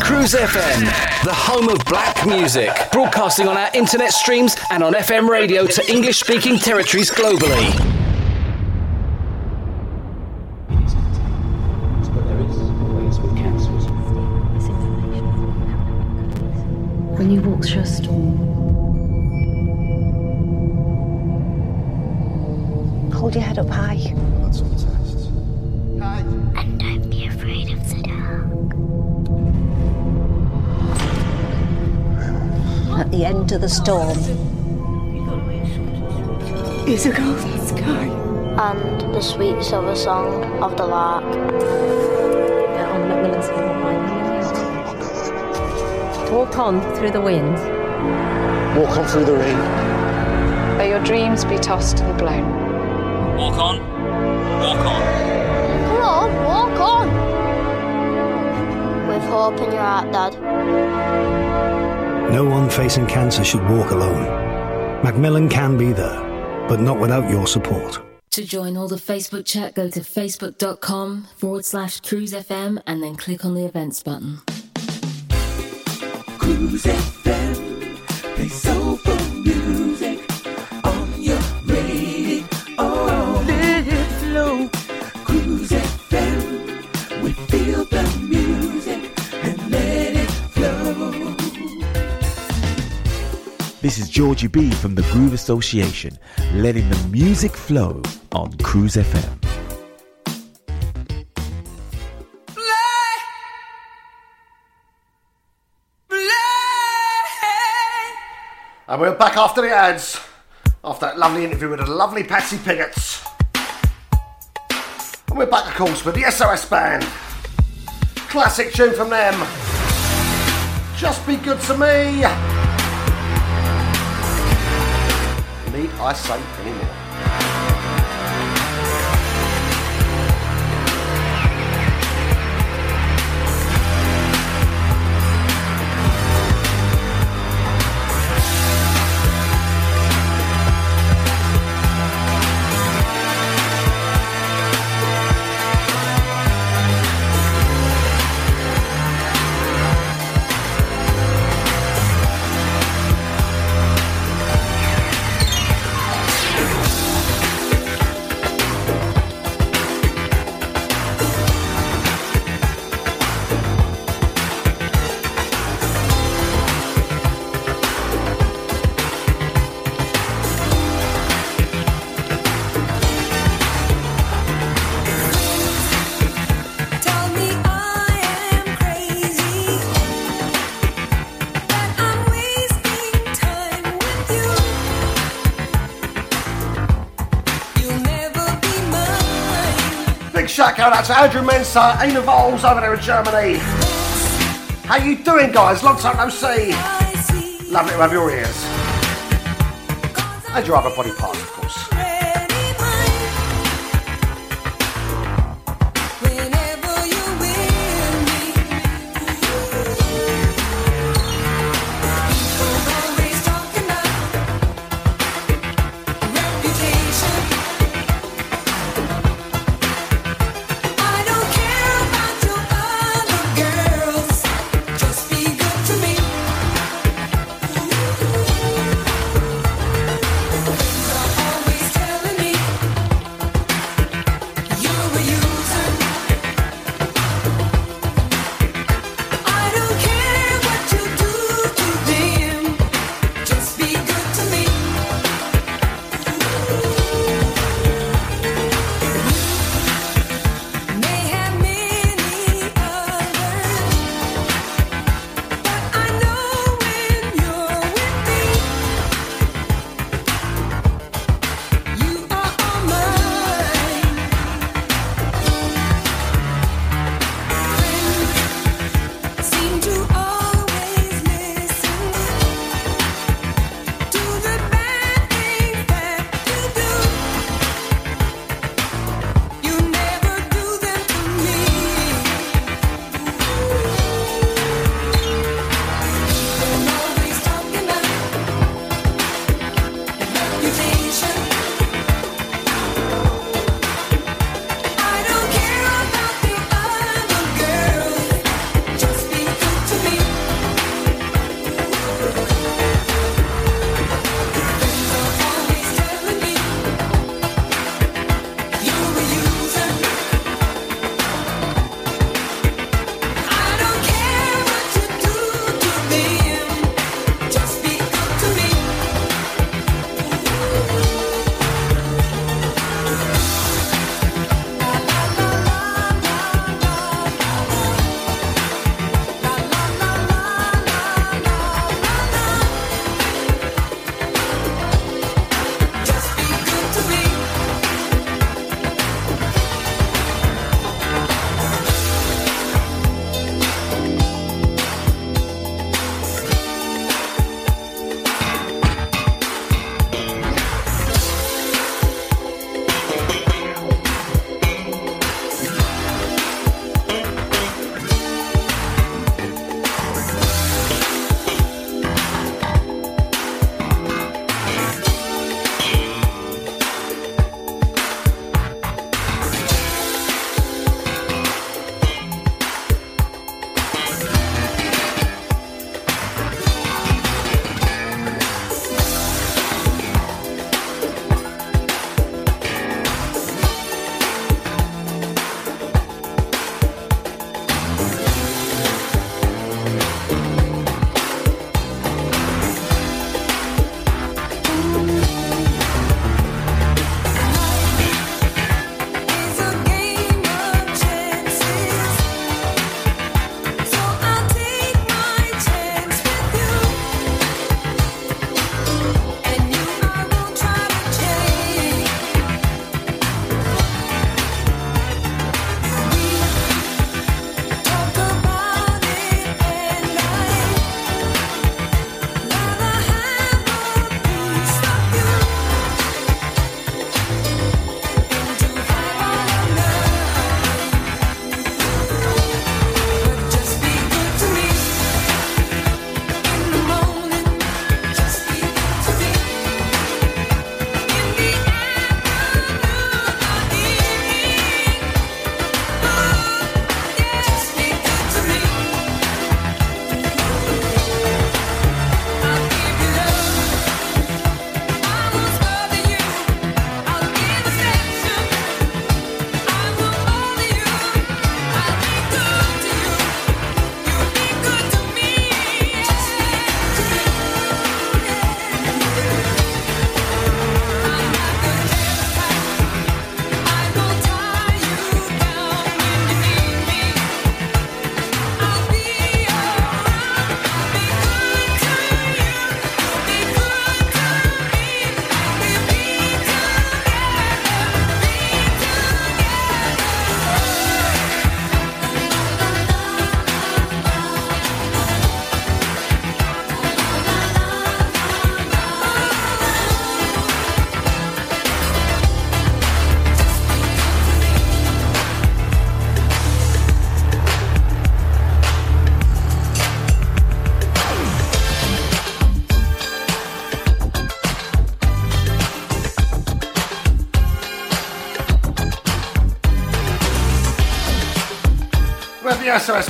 Cruise FM, the home of black music, broadcasting on our internet streams and on FM radio to English speaking territories globally. When you walk through a storm, hold your head up high. And don't be afraid of the dark. At the end of the storm is a golden sky. And the sweet silver song of the lark. Walk on through the wind. Walk on through the rain. May your dreams be tossed and blown. Walk on. Walk on. Come on, walk on. With hope in your heart, Dad. No one facing cancer should walk alone. Macmillan can be there, but not without your support. To join all the Facebook chat, go to facebook.com forward slash cruise FM and then click on the events button. Cruise FM. Play soulful music This is Georgie B from the Groove Association, letting the music flow on Cruise FM. And we're back after the ads, after that lovely interview with the lovely Patsy Piggotts. And we're back, of course, with the SOS Band. Classic tune from them. Just be good to me. Need I say Shout out to Andrew Mensah, Aina Vols over there in Germany. How you doing, guys? Long time no see. Lovely to have your ears. And your other body parts, of course.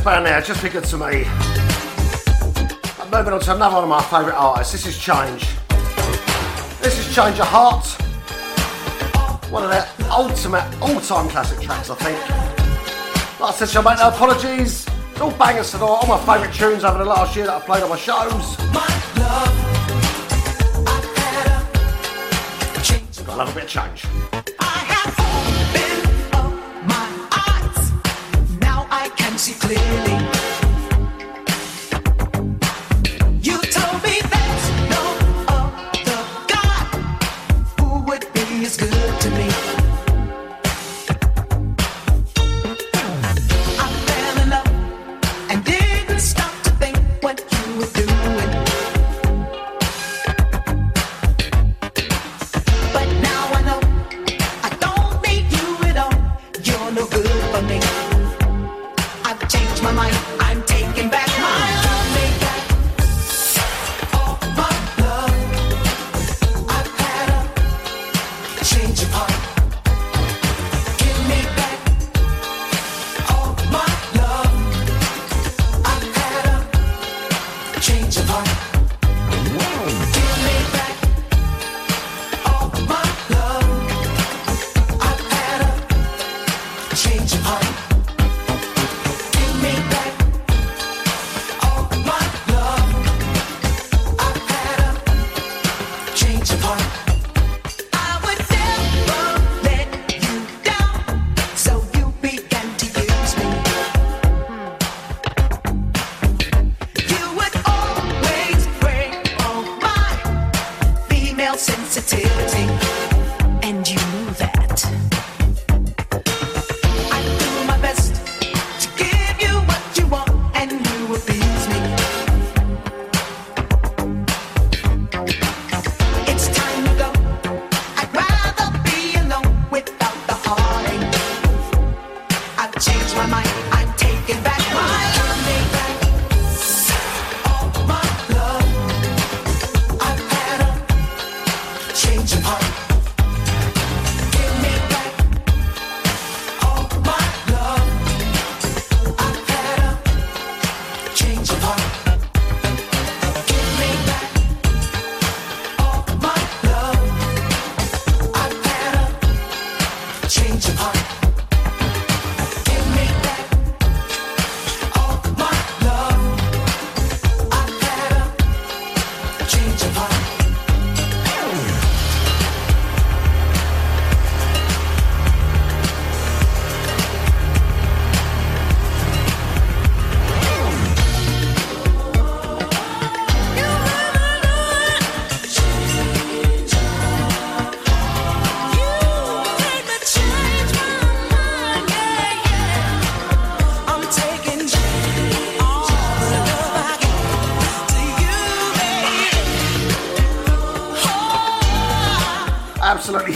Band now, just be good to me. I'm moving on to another one of my favourite artists. This is Change. This is Change Your Heart. One of their ultimate all-time classic tracks, I think. Like I said, shall make no apologies. It's all bangers tonight. All my favourite tunes over the last year that I've played on my shows. I Got a little bit of change.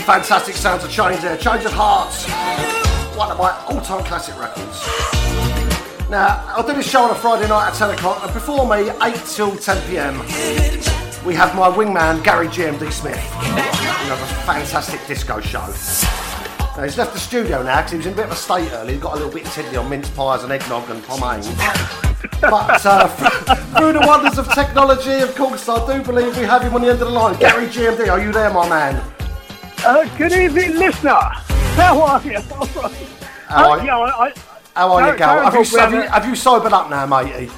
Fantastic sounds of Change there. Change of Hearts. One of my all-time classic records. Now, I'll do this show on a Friday night at 10 o'clock, and before me, 8 till 10 pm, we have my wingman, Gary GMD Smith. We have a fantastic disco show. Now, he's left the studio now because he was in a bit of a state earlier. He got a little bit tiddly on mince pies and eggnog and pomade. but uh, through the wonders of technology, of course, I do believe we have him on the end of the line. Gary GMD, are you there, my man? Uh, good evening, listener. How are you? How are Uh, you? yeah, I, I, How are you, Gal? Have you, have, you, have you sobered up now, matey?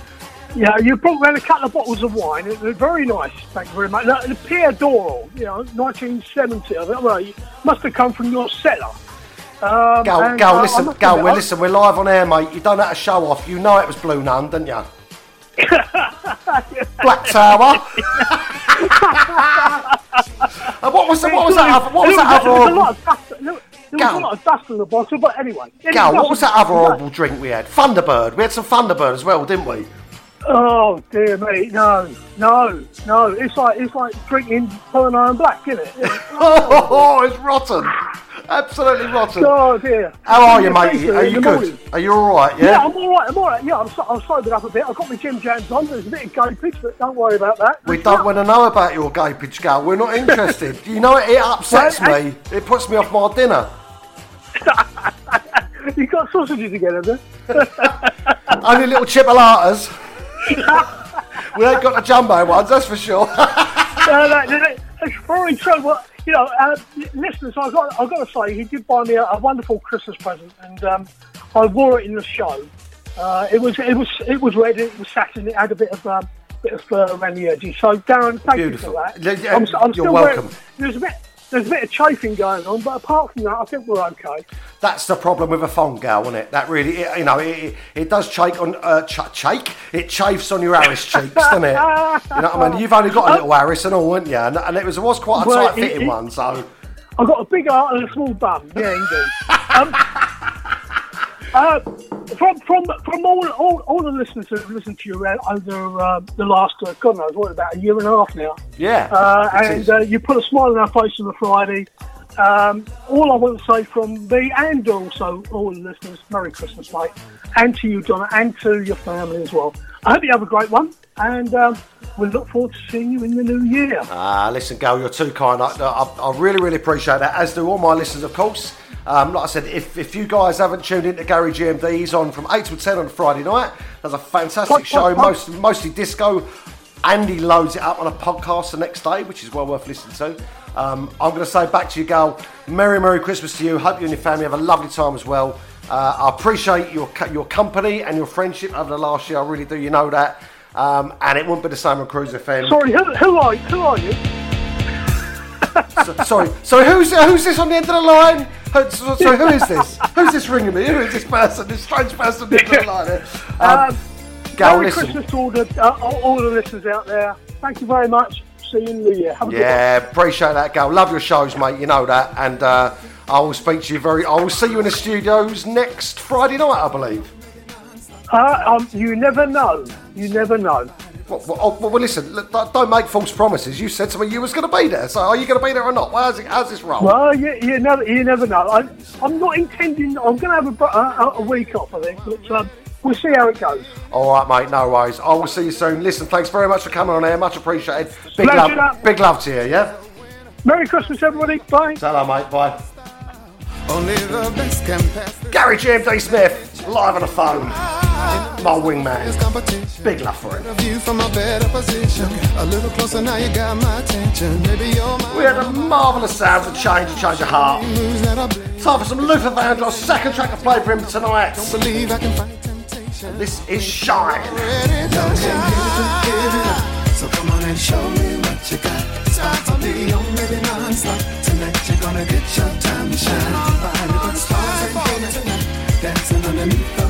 Yeah, you brought round a couple of bottles of wine. It was very nice. Thank you very much. The, the Piat d'Or, you know, 1970. I think, well, it must have come from your cellar. Um, Gal, and, Gal, uh, listen, Gal, we're, listen, we're live on air, mate. You don't have to show off. You know it was Blue Nun, didn't you? Black Tower. and what was, the, what was that other, what was that There was a other lot horrible, of dust. There was a lot of dust in the bottle, but anyway. Gal, what was that other horrible drink we had? Thunderbird. We had some Thunderbird as well, didn't we? Oh dear me, no, no, no. It's like it's like drinking Pearl Iron Black, isn't it? Oh, oh, it's rotten. Absolutely rotten. Oh dear. How are you, mate? Are you good? morning. Are you all right? Yeah, Yeah. I'm all right. I'm all right. Yeah, I'm, so, I'm sobered up a bit. I've got my Jim Jams on. There's a bit of gapage, but don't worry about that. We don't want to know about your gapage, Gal. We're not interested. you know, it upsets Well, me. It puts me off my dinner. you got sausages again, have you? Only little chipolatas. We ain't got the jumbo ones, that's for sure. no, no, no, it's very true. Well, you know, uh, listeners, I've got, I've got to say, he did buy me a, a wonderful Christmas present, and um, I wore it in the show. Uh, it was, it was, it was red. It was satin. It had a bit of, um, bit of fur around the edges. So, Darren, thank Beautiful. you for that. I'm, I'm you're still welcome. Wearing, there's a bit, there's a bit of chafing going on, but apart from that, I think we're okay. That's the problem with a phone gal, isn't it? That really, it, you know, it, it, it does chafe on, uh, ch- shake. It chafes on your Harris cheeks, doesn't it? You know what I mean? You've only got a little Harris and all, haven't you? And, and it was it was quite a Well, tight fitting one, so. I've got a big heart and a small bum. Yeah, indeed. um, uh, from from from all, all all the listeners who've listened to you uh, over uh, the last uh, God knows what about a year and a half now. Yeah. Uh, and uh, you put a smile on our face on a Friday. Um, all I want to say from me and also all the listeners, Merry Christmas, mate, and to you, Donna, and to your family as well. I hope you have a great one, and um, we look forward to seeing you in the new year. Ah, listen, Gal, you're too kind. I, I, I really, really appreciate that, as do all my listeners, of course. Um, like I said, if, if you guys haven't tuned into Gary GMD, he's on from 8 till 10 on Friday night. Does a fantastic What- show, what- what- most, mostly disco. Andy loads it up on a podcast the next day, which is well worth listening to. Um, I'm going to say back to you, Gal, Merry, Merry Christmas to you. Hope you and your family have a lovely time as well. Uh, I appreciate your your company and your friendship over the last year. I really do. You know that. Um, and it wouldn't be the same on Cruise FM. Sorry, who, who are you? Who are you? So- sorry. So who's who's this on the end of the line? Who, so, so who is this? Who's this ringing me? Who is this person? This strange person on the end of the line. Um, Um, Gal, Merry listen. Christmas to all the, uh, all, the listeners out there. Thank you very much. See you in the year. Have a good Yeah, appreciate that, Gal. Love your shows, mate. You know that, and uh, I will speak to you very. I will see you in the studios next Friday night, I believe. Uh, um, you never know. You never know. Well, well, oh, well, listen, look, don't don't make false promises. You said to me you was going to be there, so are you going to be there or not? Well, how's, it, how's this roll? Well, you, you never, you never know. I, I'm not intending. I'm going to have a, a, a week off, I think, but um, we'll see how it goes. All right, mate. No worries. I will see you soon. Listen, thanks very much for coming on air. Much appreciated. Big Pleasure. love, big love to you. Yeah. Merry Christmas, everybody. Bye. Hello, mate. Bye. Only the best can pass Gary GMD Smith, live on the phone. My wingman. Big love for him. view from a better position. A little closer now, you got my attention. Maybe you're my We had a marvellous sound of change, a change Your heart. moves that I blame. Time for some Luther Vandross, second track to play for him tonight. Believe I can fight temptation. This is Shine. Ready to shine. Give it up. So come on and show me what you got. Start to be on, baby, non-stop. Tonight you're gonna get your time to shine. Body but stars and tonight. Dancing underneath the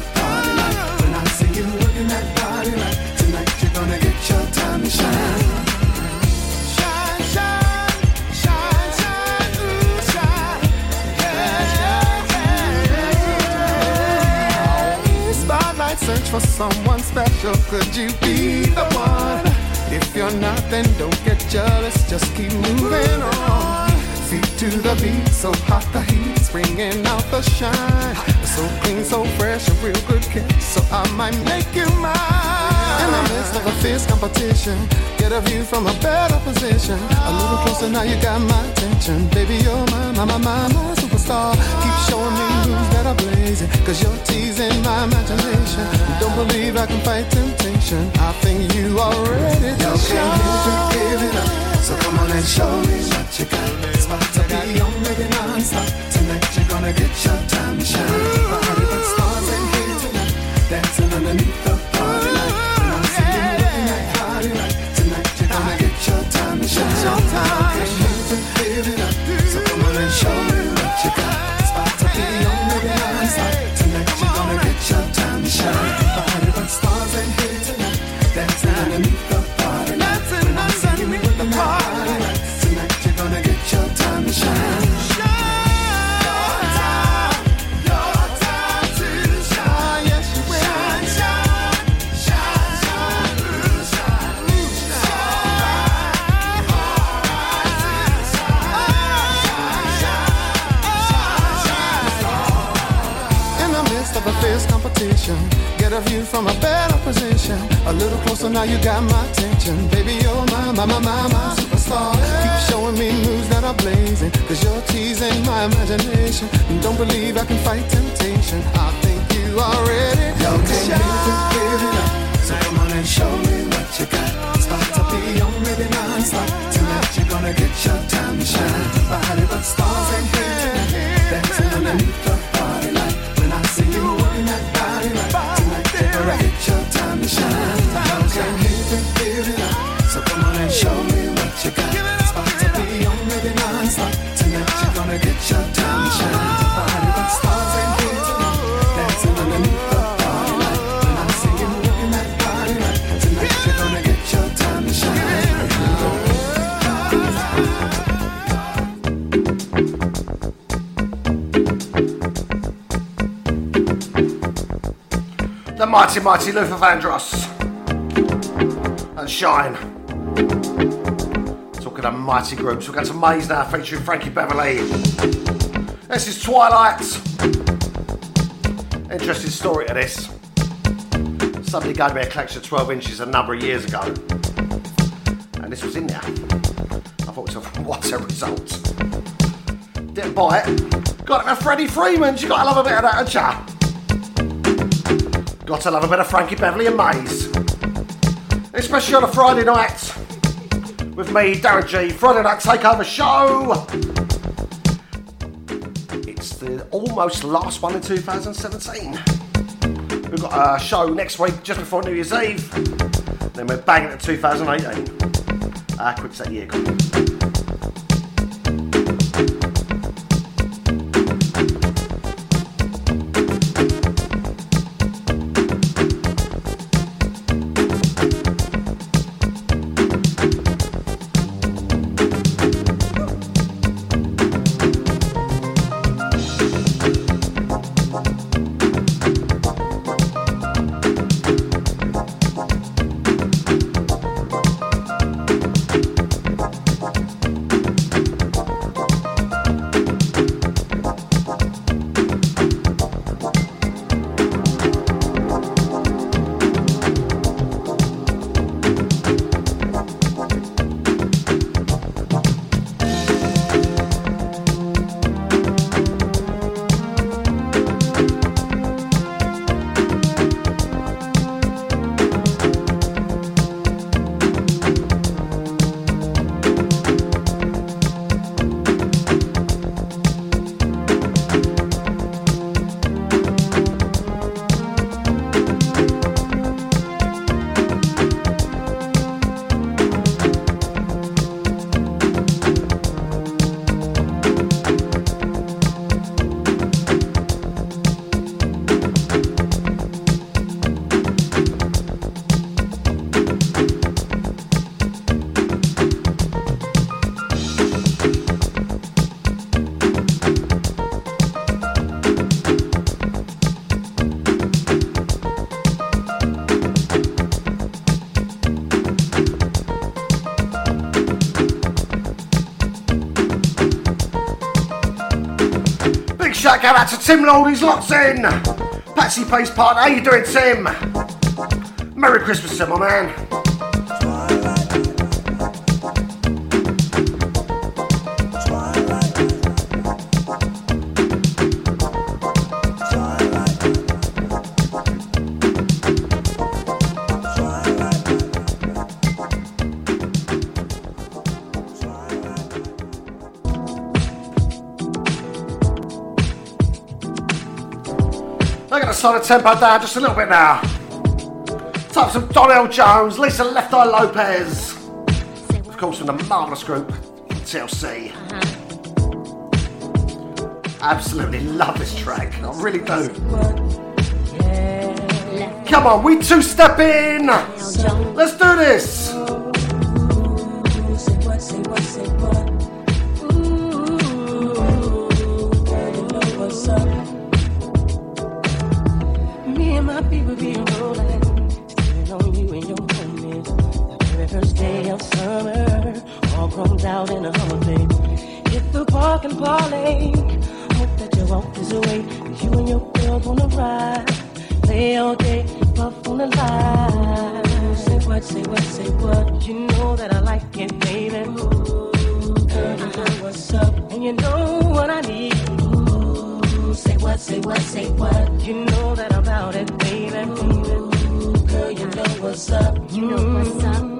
for someone special. Could you be the one? If you're not, then don't get jealous. Just keep moving on. Feet to the beat, so hot the heat's bringing out the shine. So clean, so fresh, a real good kiss. So I might make you mine. In the midst of a fierce competition, get a view from a better position. A little closer now, you got my attention. Baby, you're my, my, my, my, my superstar. Keep showing me moves that are blazing, cause you're teasing my imagination. Don't believe I can fight temptation. I think you are ready to shine. Give it up. So come on and show me what you got. It's about to be on, baby, non-stop. Tonight you're gonna get your time to shine. Body but stars and here tonight. Dancing underneath the party light. When I see you looking that body right. Tonight you're gonna get your time to shine. Give it up. So come on and show me what you got. you from a better position. A little closer now, you got my attention. Baby, you're my, my, my, my, my superstar. Keep showing me moves that are blazing. Cause you're teasing my imagination. And don't believe I can fight temptation. I think you are ready. You can give it up. So come on and show me what you got. Spots to be on, maybe non-stop. Tonight you're gonna get your time to shine. Behind it, but stars ain't here tonight. Dancing underneath to The mighty, mighty Luther Vandross. And Shine. Talking of mighty groups, we're going to Maze now featuring Frankie Beverly. This is Twilight. Interesting story to this. Somebody gave me a collection of 12 inches a number of years ago. And this was in there. I thought to what's a result? Didn't buy it. Got it for Freddie Freeman. You gotta love a bit of that, ya? Got to love a bit of Frankie Beverly and Maze. Especially on a Friday night. With me, Darren G. Friday night takeover show. It's the almost last one in 2017. We've got a show next week just before New Year's Eve. Then we're banging at 2018. How ah, quick's that year shout out to Tim Lord, he's locked in. Patsy Pace Part, how you doing, Tim? Merry Christmas, Tim, my man. The tempo down just a little bit now. Type some Donell Jones, Lisa Left Eye Lopes. Of course, from the marvellous group TLC. Uh-huh. Absolutely love this track. I really do. Come on, we two step in. Let's do this. Of summer, all grown out in a holiday. Hit the park and parlay. Hope that you walk this way. You and your girl gonna ride. Play all day, puff on the line. Say what, say what, say what. You know that I like it, baby. Ooh, girl, you know what's up. And you know what I need. Ooh, say what, say what, say what. You know that I'm about it, baby. Ooh, girl, you know what's up. You know what's up.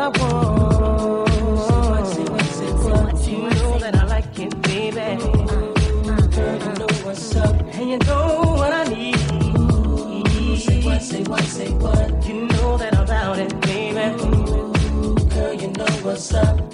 I want. You know that I like it, baby. Girl, you know what's up, and you know what I need. Say what, say what, say what, you know that about it, baby. Girl, you know what's up.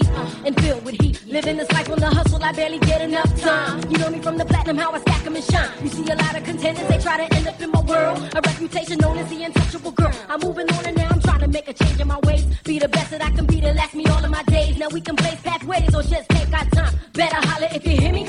Uh, and filled with heat. Living this life on the hustle, I barely get enough time. You know me from the platinum, how I stack 'em and shine. You see a lot of contenders, they try to end up in my world. A reputation known as the untouchable girl. I'm moving on and now I'm trying to make a change in my ways. Be the best that I can be to last me all of my days. Now we can blaze pathways or just take our time. Better holler if you hear me,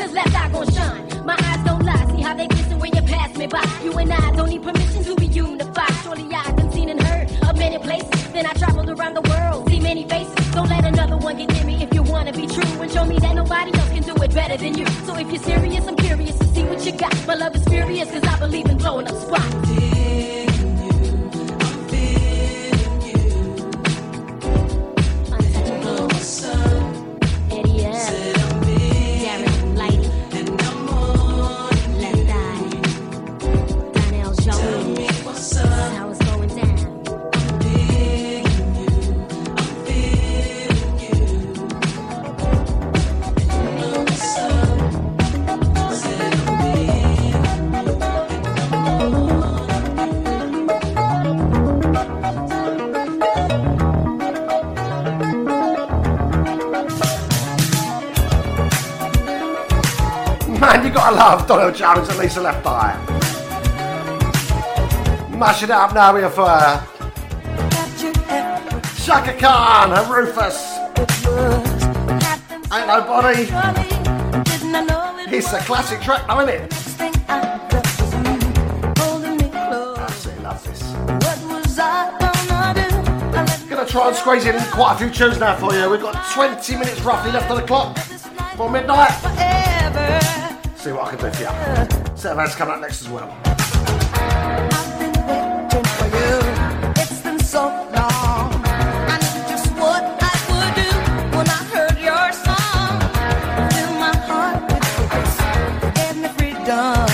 better than you. So if you're serious, I'm curious to see what you got. My love is furious cause I believe in blowing up spots. Love Donald Jones and Lisa Left Eye. Mash it up now here for Chaka Khan and Rufus. Ain't nobody. It's a classic track, though, isn't it? Try and squeeze in quite a few tunes now for you. We've got 20 minutes roughly left on the clock for midnight. See what I can do for you. Set of ads coming up next as well. It's been so long. I knew just what I would do when I heard your song. Fill my heart with grace, gave me freedom.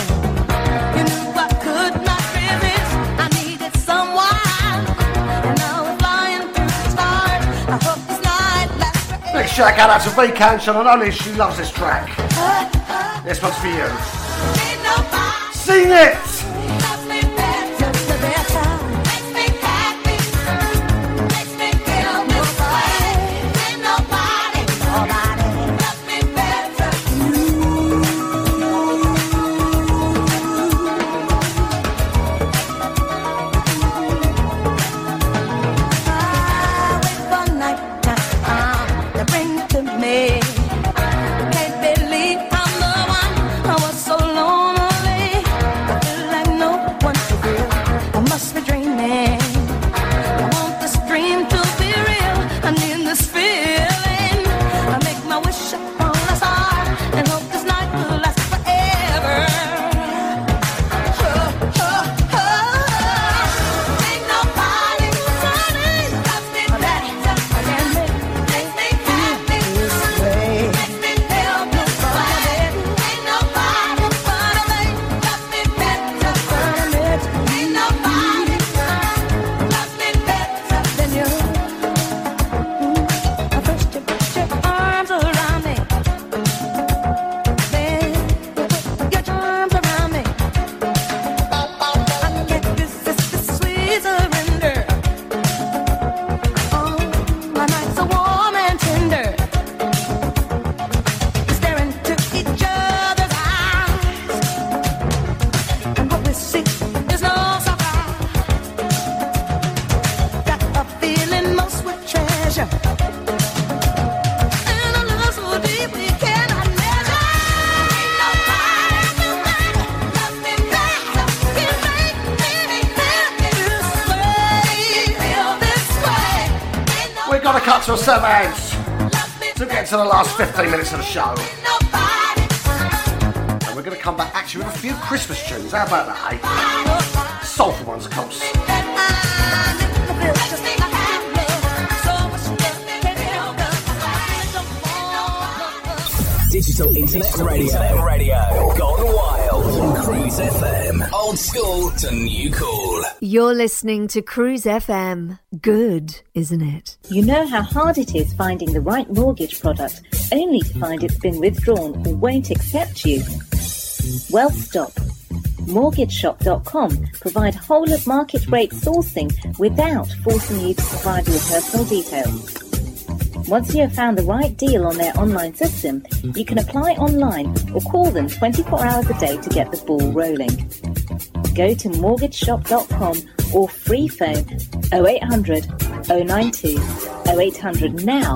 You knew I could not resist. I needed someone, and now we're flying through the stars. I hope this night lasts Big shout out to V Cantion. I know she loves this track. This one's for you. Sing it! Last 15 the show. And we're going to come back actually with a few Christmas tunes. How about that, eh? Soulful ones, of course. Digital Internet Radio. Radio. Gone wild on Cruise FM. Old school to new cool. You're listening to Cruise FM. Good, isn't it? You know how hard it is finding the right mortgage product only to find it's been withdrawn or won't accept you? Well, stop. MortgageShop.com provide whole of market rate sourcing without forcing you to provide your personal details. Once you have found the right deal on their online system, you can apply online or call them 24 hours a day to get the ball rolling. Go to mortgageshop.com or free phone 0800 092 0800 now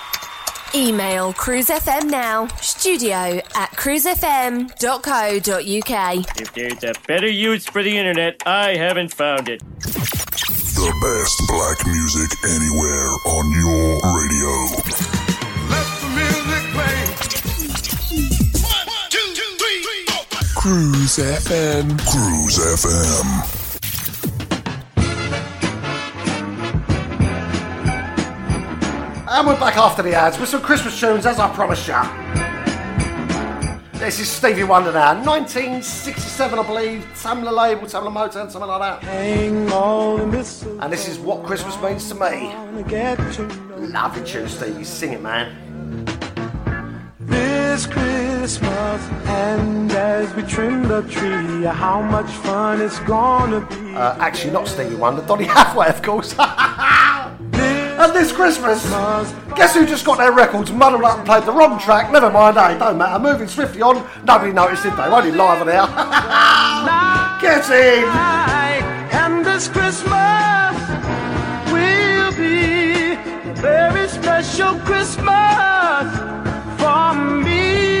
Email cruisefm now, studio at cruisefm.co.uk. If there's a better use for the internet, I haven't found it. The best black music anywhere on your radio. Let the music play. One, one, two, two, three, four. Cruise FM. Cruise FM. And we're back after the ads with some Christmas tunes, as I promised you. This is Stevie Wonder now, 1967, I believe. Tamla label, Tamla Motown, something like that. And this is what Christmas means to me. Lovely tune, Stevie. Sing it, man. This Christmas, and as we trim the tree, how much fun it's gonna be. Uh, actually, not Stevie Wonder, Donny Hathaway, of course. and this Christmas, guess who just got their records muddled up and played the wrong track? Never mind, eh? Don't matter. Moving swiftly on, nobody noticed, did they? Only live on air. Get in! And this Christmas will be a very special Christmas for me.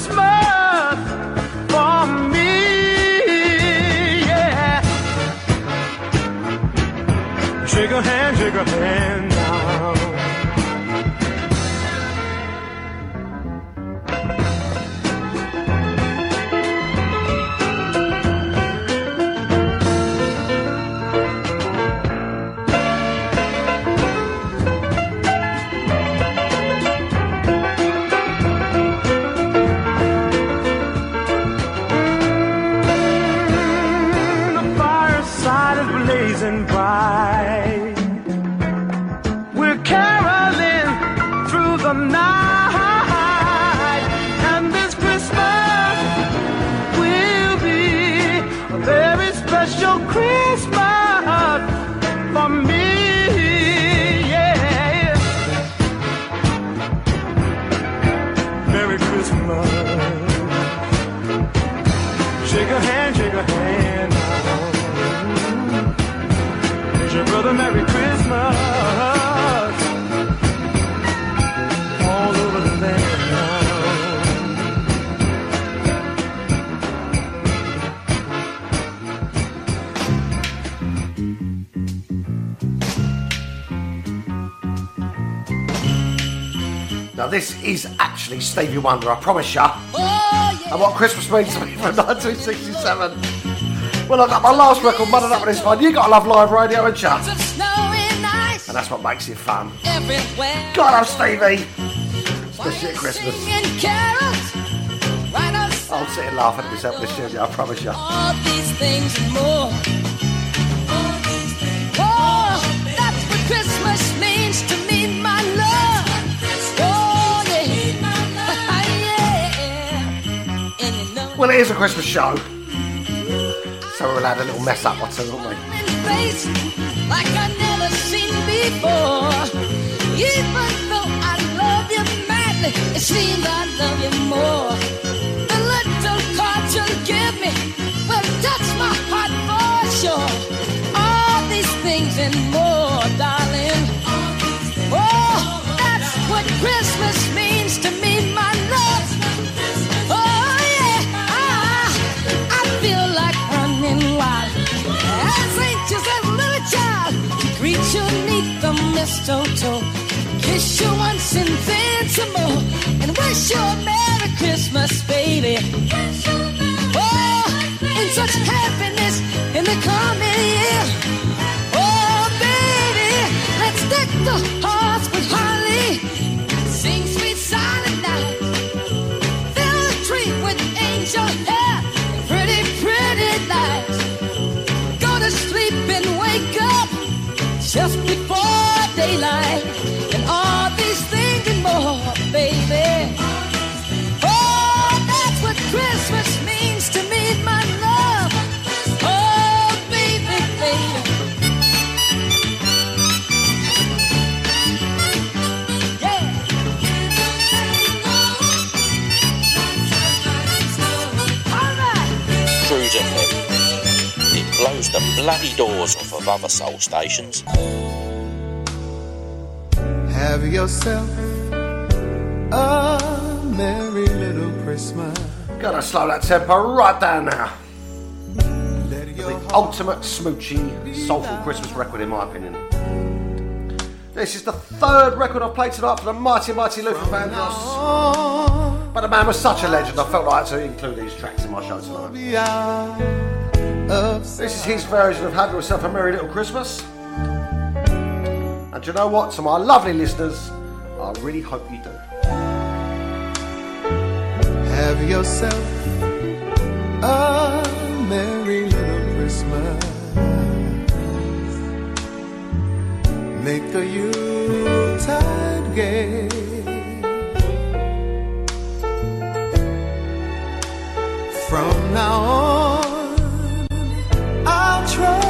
Christmas for me. Yeah. Shake a hand, shake a hand Now, this is actually Stevie Wonder, I promise ya. And what Christmas means to me from 1967. Well, I got my last record muddled up with this one. You gotta love live radio, and ya? And that's what makes it fun. Everywhere. God, I'm Stevie. Especially at Christmas. I'll sit and laugh at myself the studio, I promise you. Is a Christmas show. So we're allowed a little mess up or two, aren't we? like I never seen before. Even though I love you madly, it seems I love you more. The little you give me will touch my heart for sure. All these things and more, darling. Oh, that's what Christmas means mistletoe, kiss you once and then some more, and wish you a Merry Christmas, baby. Oh, in such happiness in the coming year. Oh, baby, let's deck the hearts with holly, sing sweet silent night, fill the tree with angel hair, pretty, pretty lights go to sleep and wake up just before daylight. And all these things and more, baby. Oh, that's what Christmas means to me, my love. Oh, baby, baby. Cruise FM. It blows the bloody doors off of other soul stations. Have yourself a merry little Christmas. Gotta slow that tempo right down now. The ultimate smoochy, soulful Christmas record, in my opinion. This is the third record I've played tonight for the mighty, mighty Luther Vandross. But the man was such a legend, I felt like I had to include these tracks in my show tonight. This is his version of Have Yourself a Merry Little Christmas. And you know what? To my lovely listeners, I really hope you do. Have yourself a merry little Christmas. Make the Yuletide gay. From now on, our troubles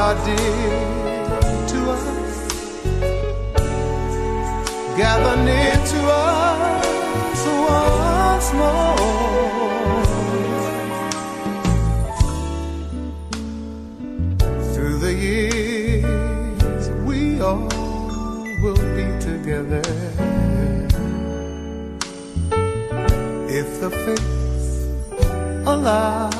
are dear to us, gather near to us once more. Through the years, we all will be together. If the fates allow.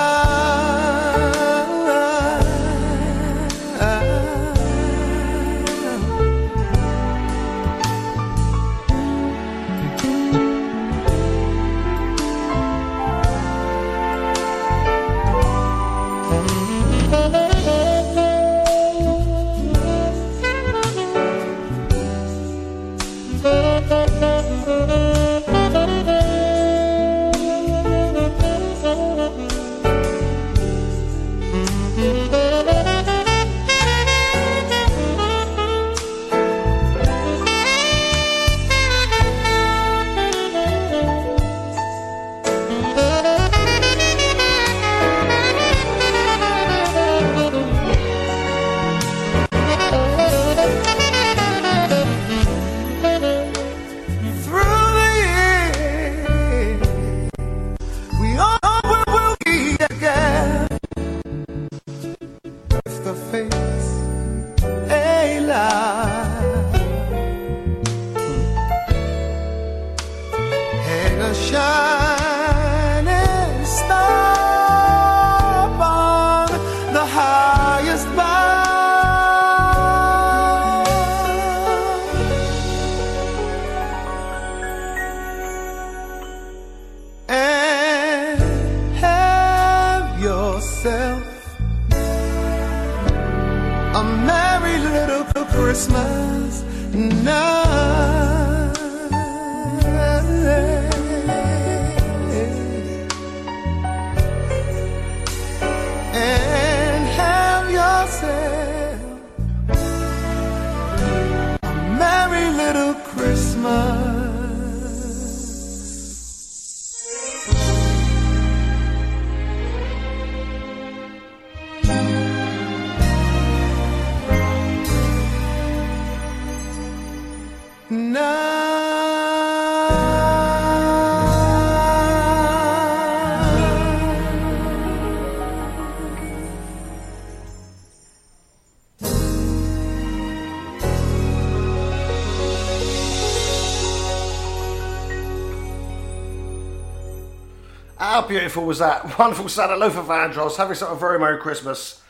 How beautiful was that? Wonderful Santa Luther Vandross. Have yourself a very Merry Christmas.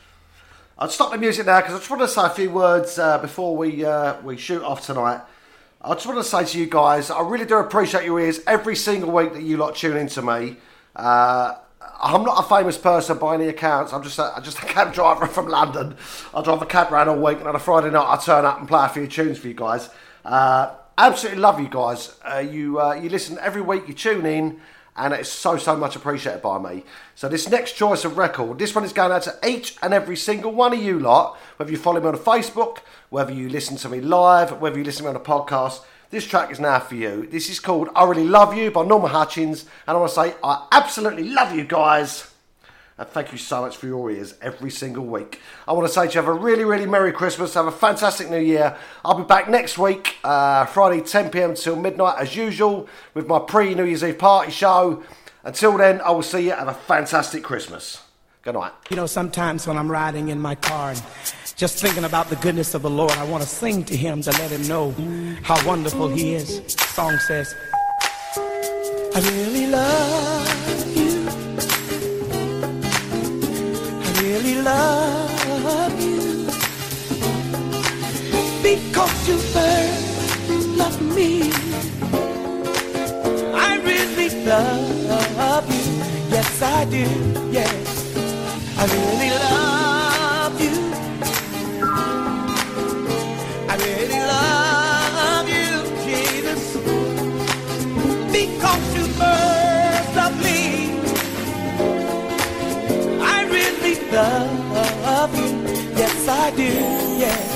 I'd stop the music now because I just want to say a few words uh, before we uh, we shoot off tonight. I just want to say to you guys, I really do appreciate your ears every single week that you lot tune in to me. Uh, I'm not a famous person by any accounts. I'm just a, I'm just a cab driver from London. I drive a cab around all week, and on a Friday night I turn up and play a few tunes for you guys. Uh, absolutely love you guys. Uh, you uh, you listen every week. You tune in, and it's so so much appreciated by me. So this next choice of record, this one is going out to each and every single one of you lot. Whether you follow me on Facebook, whether you listen to me live, whether you listen to me on a podcast. This track is now for you. This is called I Really Love You by Norman Hutchins. And I want to say, I absolutely love you guys. And thank you so much for your ears every single week. I want to say to you, have a really, really Merry Christmas. Have a fantastic New Year. I'll be back next week, uh, Friday, 10 pm till midnight, as usual, with my pre New Year's Eve party show. Until then, I will see you. Have a fantastic Christmas. Good night. You know, sometimes when I'm riding in my car and just thinking about the goodness of the Lord, I want to sing to Him to let Him know how wonderful He is. The song says, I really love really love you. Because you first loved me. I really love you. Yes, I do. Yes. I really love love you. Yes, I do. Yes.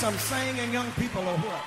Some singing young people or what?